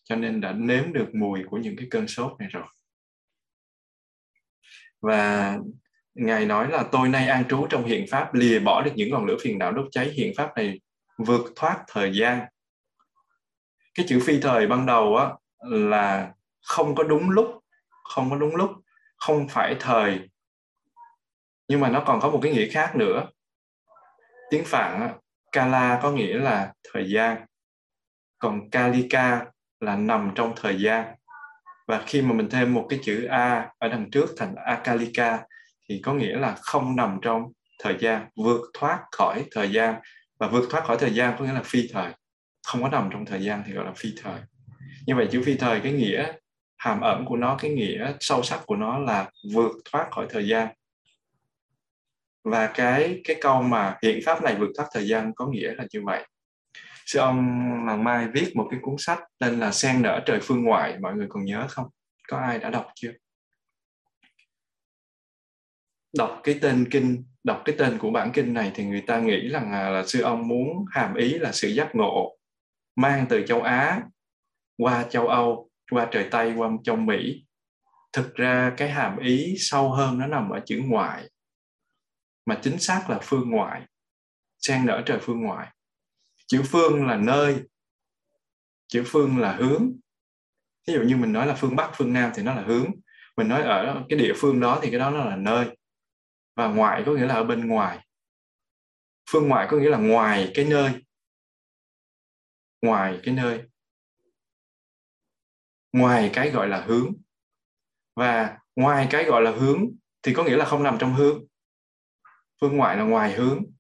cho nên đã nếm được mùi của những cái cơn sốt này rồi và ngài nói là tôi nay an trú trong hiện pháp lìa bỏ được những ngọn lửa phiền não đốt cháy. Hiện pháp này vượt thoát thời gian. Cái chữ phi thời ban đầu á là không có đúng lúc không có đúng lúc không phải thời. Nhưng mà nó còn có một cái nghĩa khác nữa. Tiếng phạn á, kala có nghĩa là thời gian. Còn kalika là nằm trong thời gian và khi mà mình thêm một cái chữ a ở đằng trước thành akalika thì có nghĩa là không nằm trong thời gian, vượt thoát khỏi thời gian. Và vượt thoát khỏi thời gian có nghĩa là phi thời, không có nằm trong thời gian thì gọi là phi thời. Như vậy chữ phi thời, cái nghĩa hàm ẩn của nó, cái nghĩa sâu sắc của nó là vượt thoát khỏi thời gian. Và cái cái câu mà hiện pháp này vượt thoát thời gian có nghĩa là như vậy sư ông làng Mai viết một cái cuốn sách tên là sen nở trời phương ngoại mọi người còn nhớ không? Có ai đã đọc chưa? Đọc cái tên kinh đọc cái tên của bản kinh này thì người ta nghĩ rằng là, là sư ông muốn hàm ý là sự giác ngộ mang từ châu Á qua châu Âu qua trời Tây qua châu Mỹ. Thực ra cái hàm ý sâu hơn nó nằm ở chữ ngoại mà chính xác là phương ngoại sen nở trời phương ngoại chữ phương là nơi, chữ phương là hướng. Ví dụ như mình nói là phương bắc, phương nam thì nó là hướng. Mình nói ở cái địa phương đó thì cái đó nó là nơi. Và ngoại có nghĩa là ở bên ngoài. Phương ngoại có nghĩa là ngoài cái nơi. Ngoài cái nơi. Ngoài cái gọi là hướng. Và ngoài cái gọi là hướng thì có nghĩa là không nằm trong hướng. Phương ngoại là ngoài hướng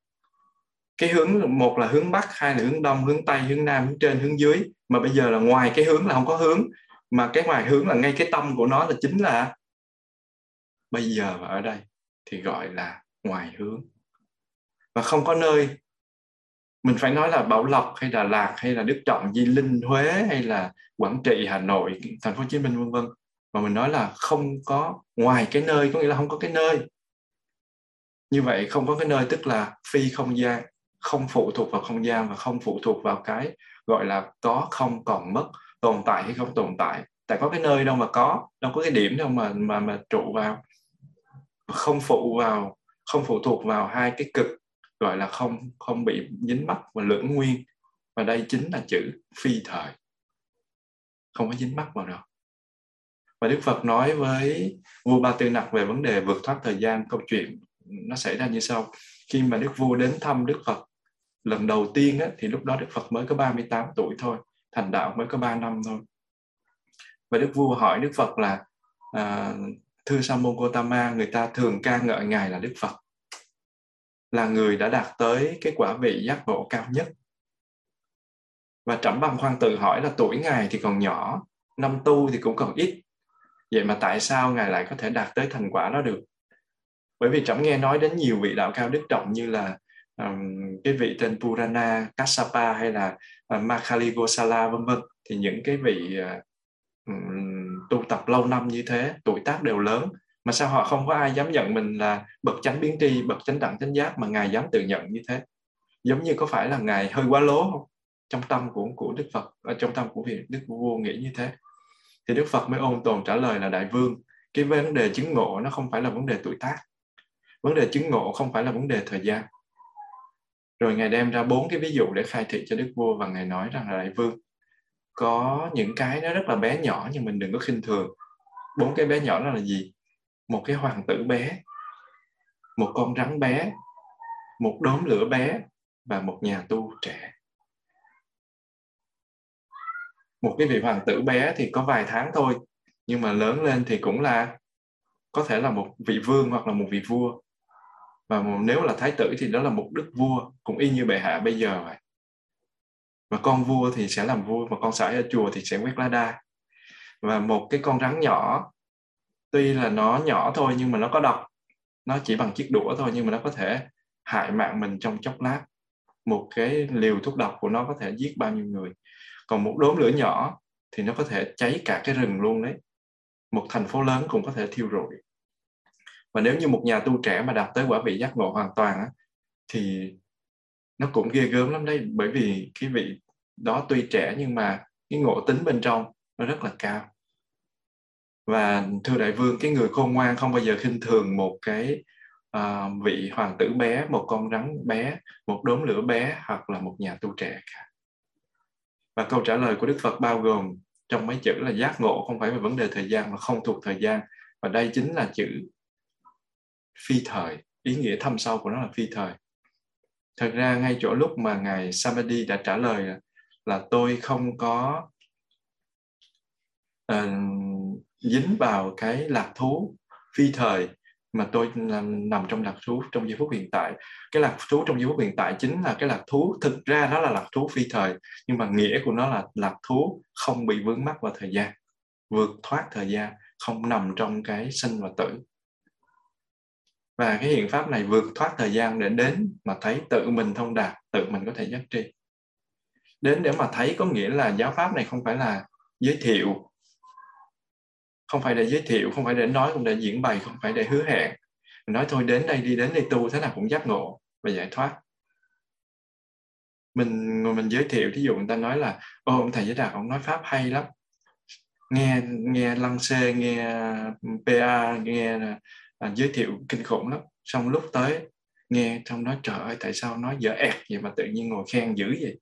cái hướng một là hướng bắc, hai là hướng đông, hướng tây, hướng nam, hướng trên, hướng dưới. Mà bây giờ là ngoài cái hướng là không có hướng. Mà cái ngoài hướng là ngay cái tâm của nó là chính là bây giờ và ở đây, thì gọi là ngoài hướng. Và không có nơi, mình phải nói là Bảo Lộc hay Đà Lạt hay là Đức Trọng, Di Linh, Huế hay là Quảng Trị, Hà Nội, Thành phố Hồ Chí Minh, vân vân. Mà mình nói là không có ngoài cái nơi, có nghĩa là không có cái nơi. Như vậy không có cái nơi tức là phi không gian không phụ thuộc vào không gian và không phụ thuộc vào cái, gọi là, có không còn mất tồn tại hay không tồn tại. Tại có cái nơi đâu mà có, đâu có cái điểm đâu mà mà mà trụ vào. Không phụ vào, không phụ thuộc vào hai cái cực, gọi là không không bị dính mắc và lưỡng nguyên. Và đây chính là chữ phi thời. Không có dính mắc vào đâu. Và Đức Phật nói với vua Ba Tư Nặc về vấn đề vượt thoát thời gian, câu chuyện nó xảy ra như sau. Khi mà Đức vua đến thăm Đức Phật lần đầu tiên á, thì lúc đó Đức Phật mới có 38 tuổi thôi thành đạo mới có 3 năm thôi. Và đức vua hỏi đức phật là à, thưa sa môn Gotama người ta thường ca ngợi ngài là đức phật. Là người đã đạt tới cái quả vị giác ngộ cao nhất. Và trẫm bằng khoan tự hỏi là tuổi ngài thì còn nhỏ năm tu thì cũng còn ít. Vậy mà tại sao ngài lại có thể đạt tới thành quả đó được? Bởi vì trẫm nghe nói đến nhiều vị đạo cao đức trọng như là um, cái vị tên Purana Kassapa hay là ờ, uh, Makali Gosala vân vân thì những cái vị uh, um, tu tập lâu năm như thế tuổi tác đều lớn mà sao họ không có ai dám nhận mình là bậc chánh biến tri bậc chánh đẳng chánh giác mà ngài dám tự nhận như thế? Giống như có phải là ngài hơi quá lố không? Trong tâm của của đức phật ở trong tâm của vị đức vua nghĩ như thế. Thì đức phật mới ôn tồn trả lời là đại vương cái vấn đề chứng ngộ nó không phải là vấn đề tuổi tác. Vấn đề chứng ngộ không phải là vấn đề thời gian rồi ngài đem ra bốn cái ví dụ để khai thị cho đức vua và ngài nói rằng là, đại vương, có những cái nó rất là bé nhỏ nhưng mình đừng có khinh thường. Bốn cái bé nhỏ đó là gì? Một cái hoàng tử bé, một con rắn bé, một đốm lửa bé và một nhà tu trẻ. Một cái vị hoàng tử bé thì có vài tháng thôi, nhưng mà lớn lên thì cũng là, có thể là một vị vương hoặc là một vị vua và nếu là thái tử thì đó là một đức vua, cũng y như bệ hạ bây giờ vậy. Và con vua thì sẽ làm vua và con sải ở chùa thì sẽ quét lá đa. Và một cái con rắn nhỏ, tuy là nó nhỏ thôi nhưng mà nó có độc. Nó chỉ bằng chiếc đũa thôi nhưng mà nó có thể hại mạng mình trong chốc lát. Một cái liều thuốc độc của nó có thể giết bao nhiêu người. Còn một đốm lửa nhỏ thì nó có thể cháy cả cái rừng luôn đấy. Một thành phố lớn cũng có thể thiêu rụi và nếu như một nhà tu trẻ mà đạt tới quả vị giác ngộ hoàn toàn á, thì nó cũng ghê gớm lắm đấy. Bởi vì cái vị đó tuy trẻ nhưng mà cái ngộ tính bên trong nó rất là cao. Và thưa đại vương cái người khôn ngoan không bao giờ khinh thường một cái uh, vị hoàng tử bé một con rắn bé một đốm lửa bé hoặc là một nhà tu trẻ cả. Và câu trả lời của đức phật bao gồm trong mấy chữ là giác ngộ không phải về vấn đề thời gian mà không thuộc thời gian. Và đây chính là chữ phi thời. Ý nghĩa thâm sâu của nó là phi thời. Thật ra ngay chỗ lúc mà ngài Samadhi đã trả lời là, là tôi không có uh, dính vào cái lạc thú phi thời mà tôi nằm trong lạc thú trong giây phút hiện tại. Cái lạc thú trong giây phút hiện tại chính là cái lạc thú thực ra nó là lạc thú phi thời nhưng mà nghĩa của nó là lạc thú không bị vướng mắc vào thời gian vượt thoát thời gian không nằm trong cái sinh và tử và cái hiện pháp này vượt thoát thời gian để đến mà thấy tự mình thông đạt, tự mình có thể giác tri. Đến để mà thấy có nghĩa là giáo pháp này không phải là giới thiệu. Không phải để giới thiệu, không phải để nói, không để diễn bày, không phải để hứa hẹn. Mình nói thôi, đến đây đi, đến đây tu, thế nào cũng giác ngộ và giải thoát. Mình mình giới thiệu, thí dụ người ta nói là, ô, ông thầy giới đạt, ông nói pháp hay lắm. Nghe nghe lăng xê, nghe pa nghe à, giới thiệu kinh khủng lắm. Xong lúc tới nghe trong nói trời ơi tại sao nói dở ẹt vậy mà tự nhiên ngồi khen dữ vậy?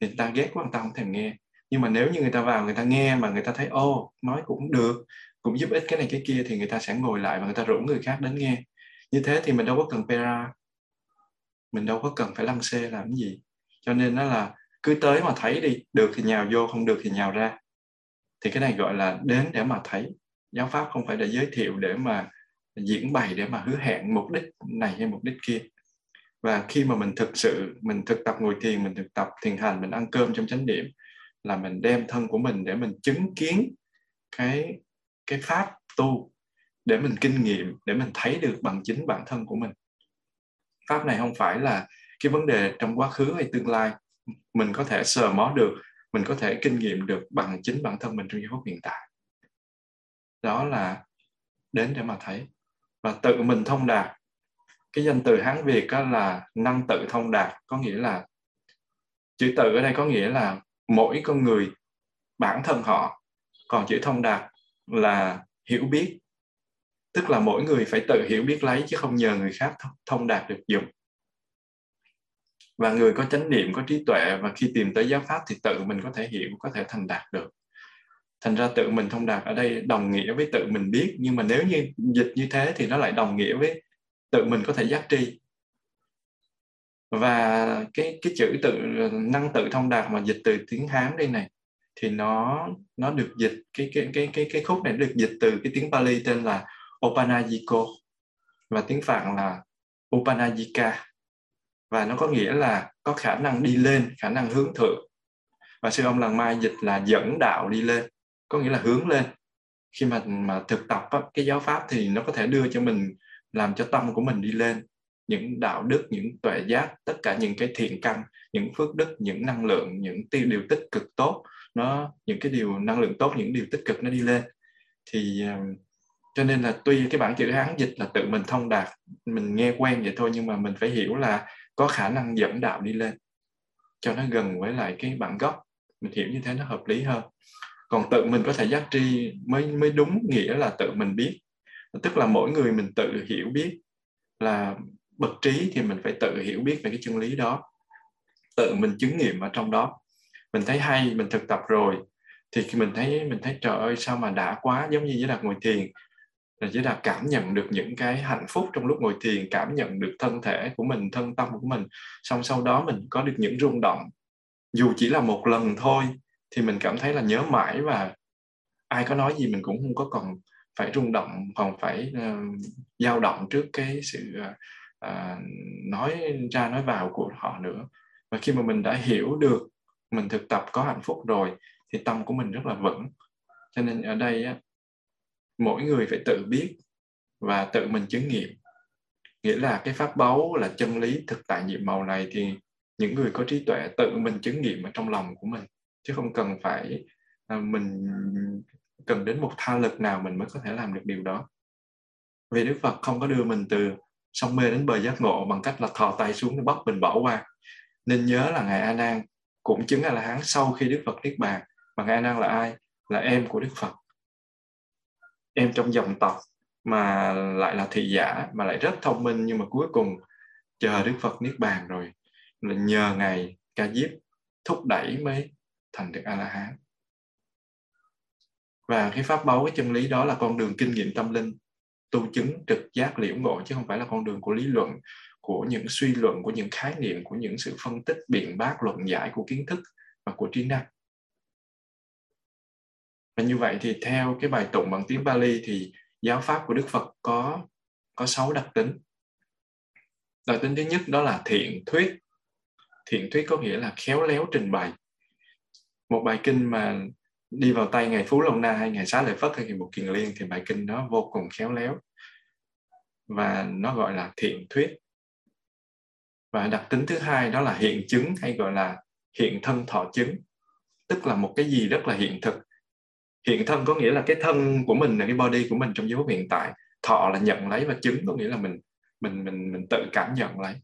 Thì người ta ghét quá người ta không thèm nghe. Nhưng mà nếu như người ta vào người ta nghe mà người ta thấy ô nói cũng được cũng giúp ích cái này cái kia thì người ta sẽ ngồi lại và người ta rủ người khác đến nghe. Như thế thì mình đâu có cần pera. Mình đâu có cần phải lăng xê làm cái gì. Cho nên nó là cứ tới mà thấy đi được thì nhào vô không được thì nhào ra. Thì cái này gọi là đến để mà thấy. Giáo pháp không phải để giới thiệu để mà diễn bày để mà hứa hẹn mục đích này hay mục đích kia. Và khi mà mình thực sự, mình thực tập ngồi thiền, mình thực tập thiền hành, mình ăn cơm trong chánh niệm là mình đem thân của mình để mình chứng kiến cái cái pháp tu để mình kinh nghiệm, để mình thấy được bằng chính bản thân của mình. Pháp này không phải là cái vấn đề trong quá khứ hay tương lai. Mình có thể sờ mó được, mình có thể kinh nghiệm được bằng chính bản thân mình trong giây phút hiện tại. Đó là đến để mà thấy và tự mình thông đạt. Cái danh từ hán việt đó là năng tự thông đạt, có nghĩa là chữ tự ở đây có nghĩa là mỗi con người, bản thân họ, còn chữ thông đạt là hiểu biết. Tức là mỗi người phải tự hiểu biết lấy chứ không nhờ người khác thông đạt được dùng. Và người có chánh niệm, có trí tuệ và khi tìm tới giáo pháp thì tự mình có thể hiểu, có thể thành đạt được thành ra tự mình thông đạt ở đây đồng nghĩa với tự mình biết. Nhưng mà nếu như dịch như thế thì nó lại đồng nghĩa với tự mình có thể giác tri. Và cái cái chữ tự năng tự thông đạt mà dịch từ tiếng hán đây này thì nó nó được dịch cái cái cái cái cái khúc này được dịch từ cái tiếng Pali tên là Opanajiko và tiếng Phạn là Upanajika và nó có nghĩa là có khả năng đi lên, khả năng hướng thượng. Và sư ông lần mai dịch là dẫn đạo đi lên có nghĩa là hướng lên. Khi mà mà thực tập á, cái giáo pháp thì nó có thể đưa cho mình làm cho tâm của mình đi lên. Những đạo đức những tuệ giác tất cả những cái thiện căn những phước đức những năng lượng những tiêu điều tích cực tốt nó những cái điều năng lượng tốt những điều tích cực nó đi lên. Thì ờ, cho nên là tuy cái bản chữ hán dịch là tự mình thông đạt mình nghe quen vậy thôi nhưng mà mình phải hiểu là có khả năng dẫn đạo đi lên. Cho nó gần với lại cái bản gốc. Mình hiểu như thế nó hợp lý hơn còn tự mình có thể giác tri mới mới đúng nghĩa là tự mình biết. Tức là mỗi người mình tự hiểu biết là bậc trí thì mình phải tự hiểu biết về cái chân lý đó. Tự mình chứng nghiệm ở trong đó. Mình thấy hay, mình thực tập rồi, thì khi mình thấy mình thấy trời ơi, sao mà đã quá giống như với đạt ngồi thiền. Là chỉ là cảm nhận được những cái hạnh phúc trong lúc ngồi thiền, cảm nhận được thân thể của mình, thân tâm của mình. Xong sau đó mình có được những rung động. Dù chỉ là một lần thôi thì mình cảm thấy là nhớ mãi và ai có nói gì mình cũng không có còn phải rung động còn phải uh, dao động trước cái sự uh, nói ra nói vào của họ nữa. Và khi mà mình đã hiểu được mình thực tập có hạnh phúc rồi thì tâm của mình rất là vững. Cho nên ở đây á, mỗi người phải tự biết và tự mình chứng nghiệm. Nghĩa là cái pháp báu là chân lý thực tại nhiệm màu này thì những người có trí tuệ tự mình chứng nghiệm ở trong lòng của mình chứ không cần phải uh, mình cần đến một tha lực nào mình mới có thể làm được điều đó. Vì Đức Phật không có đưa mình từ sông mê đến bờ giác ngộ bằng cách là thò tay xuống để bóc mình bỏ qua. Nên nhớ là ngài A Nan cũng chứng là La Hán sau khi Đức Phật niết bàn. Mà ngài A Nan là ai? Là em của Đức Phật. Em trong dòng tộc mà lại là thị giả mà lại rất thông minh nhưng mà cuối cùng chờ Đức Phật niết bàn rồi là nhờ ngài ca diếp thúc đẩy mới thành được a la hán và cái pháp báu cái chân lý đó là con đường kinh nghiệm tâm linh, tu chứng trực giác liễu ngộ, chứ không phải là con đường của lý luận, của những suy luận, của những khái niệm, của những sự phân tích, biện bác, luận giải của kiến thức và của trí năng. Và như vậy thì theo cái bài tụng bằng tiếng Bali thì giáo pháp của Đức Phật có có sáu đặc tính. Đặc tính thứ nhất đó là thiện thuyết. Thiện thuyết có nghĩa là khéo léo trình bày một bài kinh mà đi vào tay ngày Phú Long Na hay ngày Xá Lợi Phất hay ngày một Kiền Liên thì bài kinh đó vô cùng khéo léo. Và nó gọi là thiện thuyết. Và đặc tính thứ hai đó là hiện chứng hay gọi là hiện thân thọ chứng. Tức là một cái gì rất là hiện thực. Hiện thân có nghĩa là cái thân của mình là cái body của mình trong giây phút hiện tại. Thọ là nhận lấy và chứng có nghĩa là mình mình mình mình tự cảm nhận lấy.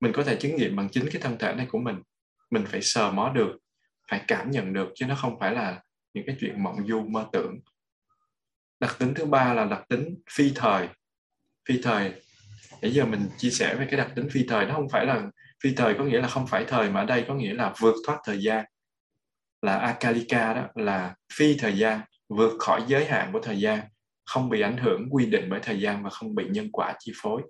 Mình có thể chứng nghiệm bằng chính cái thân thể này của mình mình phải sờ mó được, phải cảm nhận được, chứ nó không phải là những cái chuyện mộng du, mơ tưởng. Đặc tính thứ ba là đặc tính phi thời. Phi thời. Nãy giờ mình chia sẻ về cái đặc tính phi thời, nó không phải là phi thời có nghĩa là không phải thời, mà ở đây có nghĩa là vượt thoát thời gian. Là akalika đó, là phi thời gian, vượt khỏi giới hạn của thời gian, không bị ảnh hưởng quy định bởi thời gian và không bị nhân quả chi phối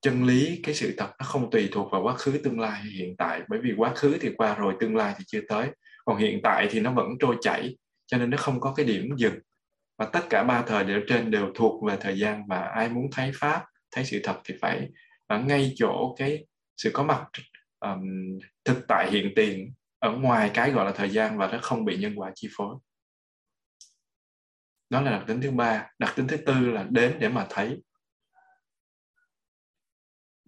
chân lý cái sự thật nó không tùy thuộc vào quá khứ tương lai hay hiện tại. Bởi vì quá khứ thì qua rồi tương lai thì chưa tới. Còn hiện tại thì nó vẫn trôi chảy cho nên nó không có cái điểm dừng. Và tất cả ba thời đều trên đều thuộc về thời gian và ai muốn thấy pháp thấy sự thật thì phải ở ngay chỗ cái sự có mặt um, thực tại hiện tiền ở ngoài cái gọi là thời gian và nó không bị nhân quả chi phối. Đó là đặc tính thứ ba. Đặc tính thứ tư là đến để mà thấy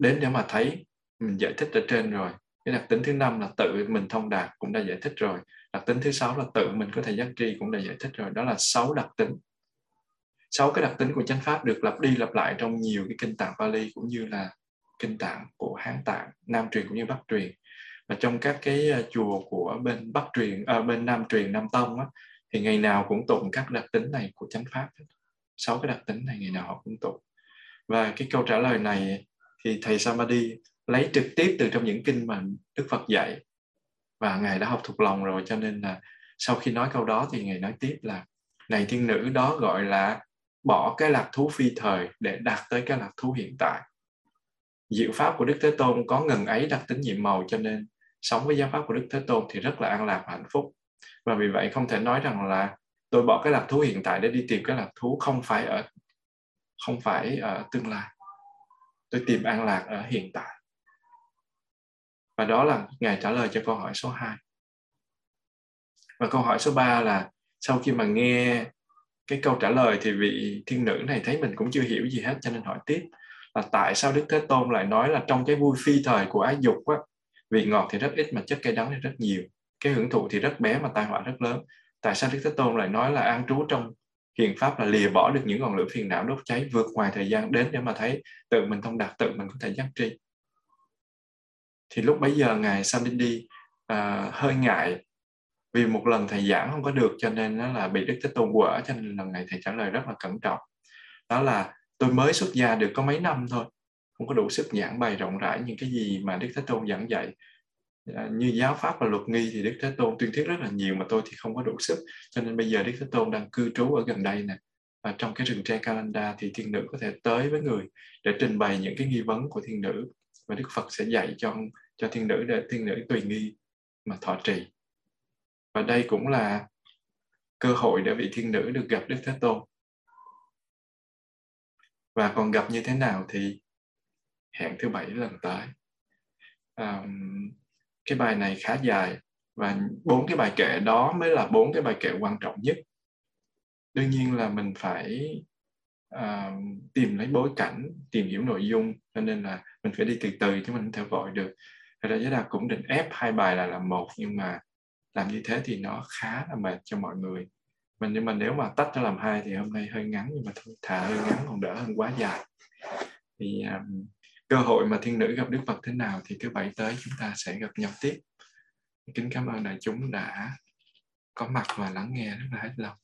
đến để mà thấy mình giải thích ở trên rồi. Cái đặc tính thứ năm là tự mình thông đạt cũng đã giải thích rồi. Đặc tính thứ sáu là tự mình có thể giác tri cũng đã giải thích rồi. Đó là sáu đặc tính. Sáu cái đặc tính của chánh pháp được lặp đi lặp lại trong nhiều cái kinh tạng Pali cũng như là kinh tạng của Hán tạng Nam truyền cũng như Bắc truyền. Và trong các cái ờ, chùa của bên Bắc truyền ở à, bên Nam truyền Nam Tông á, thì ngày nào cũng tụng các đặc tính này của chánh pháp sáu cái đặc tính này ngày nào họ cũng tụng. Và cái câu trả lời này thì thầy Samadhi lấy trực tiếp từ trong những kinh mà Đức Phật dạy. Và ngài đã học thuộc lòng rồi, cho nên là sau khi nói câu đó thì ngài nói tiếp là, này thiên nữ, đó gọi là bỏ cái lạc thú phi thời để đạt tới cái lạc thú hiện tại. Diệu pháp của đức thế tôn có ngần ấy đặc tính nhiệm màu, cho nên sống với giáo pháp của đức thế tôn thì rất là an lạc và hạnh phúc. Và vì vậy không thể nói rằng là tôi bỏ cái lạc thú hiện tại để đi tìm cái lạc thú không phải ở, không phải ở tương lai tôi tìm an lạc ở hiện tại. Và đó là ngài trả lời cho câu hỏi số 2 và câu hỏi số 3 là sau khi mà nghe cái câu trả lời thì vị thiên nữ này thấy mình cũng chưa hiểu gì hết cho nên hỏi tiếp là tại sao Đức Thế Tôn lại nói là trong cái vui phi thời của ái dục á, vị ngọt thì rất ít mà chất cây đắng thì rất nhiều cái hưởng thụ thì rất bé mà tai họa rất lớn. Tại sao Đức Thế Tôn lại nói là an trú trong hiền pháp là lìa bỏ được những ngọn lửa phiền não đốt cháy vượt ngoài thời gian đến để mà thấy tự mình thông đạt tự mình có thể giác tri. Thì lúc bấy giờ ngài Sandindi à, hơi ngại vì một lần thầy giảng không có được cho nên nó là bị đức thế tôn quở cho nên lần này thầy trả lời rất là cẩn trọng. Đó là tôi mới xuất gia được có mấy năm thôi không có đủ sức giảng bày rộng rãi những cái gì mà đức thế tôn giảng dạy như giáo pháp và luật nghi thì đức thế tôn tuyên thuyết rất là nhiều mà tôi thì không có đủ sức. Cho nên bây giờ đức thế tôn đang cư trú ở gần đây nè. Và trong cái rừng tre Kalanda thì thiên nữ có thể tới với người để trình bày những cái nghi vấn của thiên nữ. Và Đức Phật sẽ dạy cho cho thiên nữ để thiên nữ tùy nghi mà thọ trì. Và đây cũng là cơ hội để vị thiên nữ được gặp Đức Thế Tôn. Và còn gặp như thế nào thì hẹn thứ bảy lần tới. Um, cái bài này khá dài và bốn cái bài kệ đó mới là bốn cái bài kệ quan trọng nhất. Đương nhiên là mình phải uh, tìm lấy bối cảnh tìm hiểu nội dung cho nên là mình phải đi từ từ chứ mình không thể vội được. Thật ra giới đạt cũng định ép hai bài là làm một nhưng mà làm như thế thì nó khá là mệt cho mọi người. Mình nhưng mà nếu mà tách ra làm hai thì hôm nay hơi ngắn nhưng mà thôi thà hơi ngắn còn đỡ hơn quá dài. Thì um, cơ hội mà thiên nữ gặp đức phật thế nào thì thứ bảy tới chúng ta sẽ gặp nhau tiếp. Kính cảm ơn đại chúng đã có mặt và lắng nghe rất là hết lòng.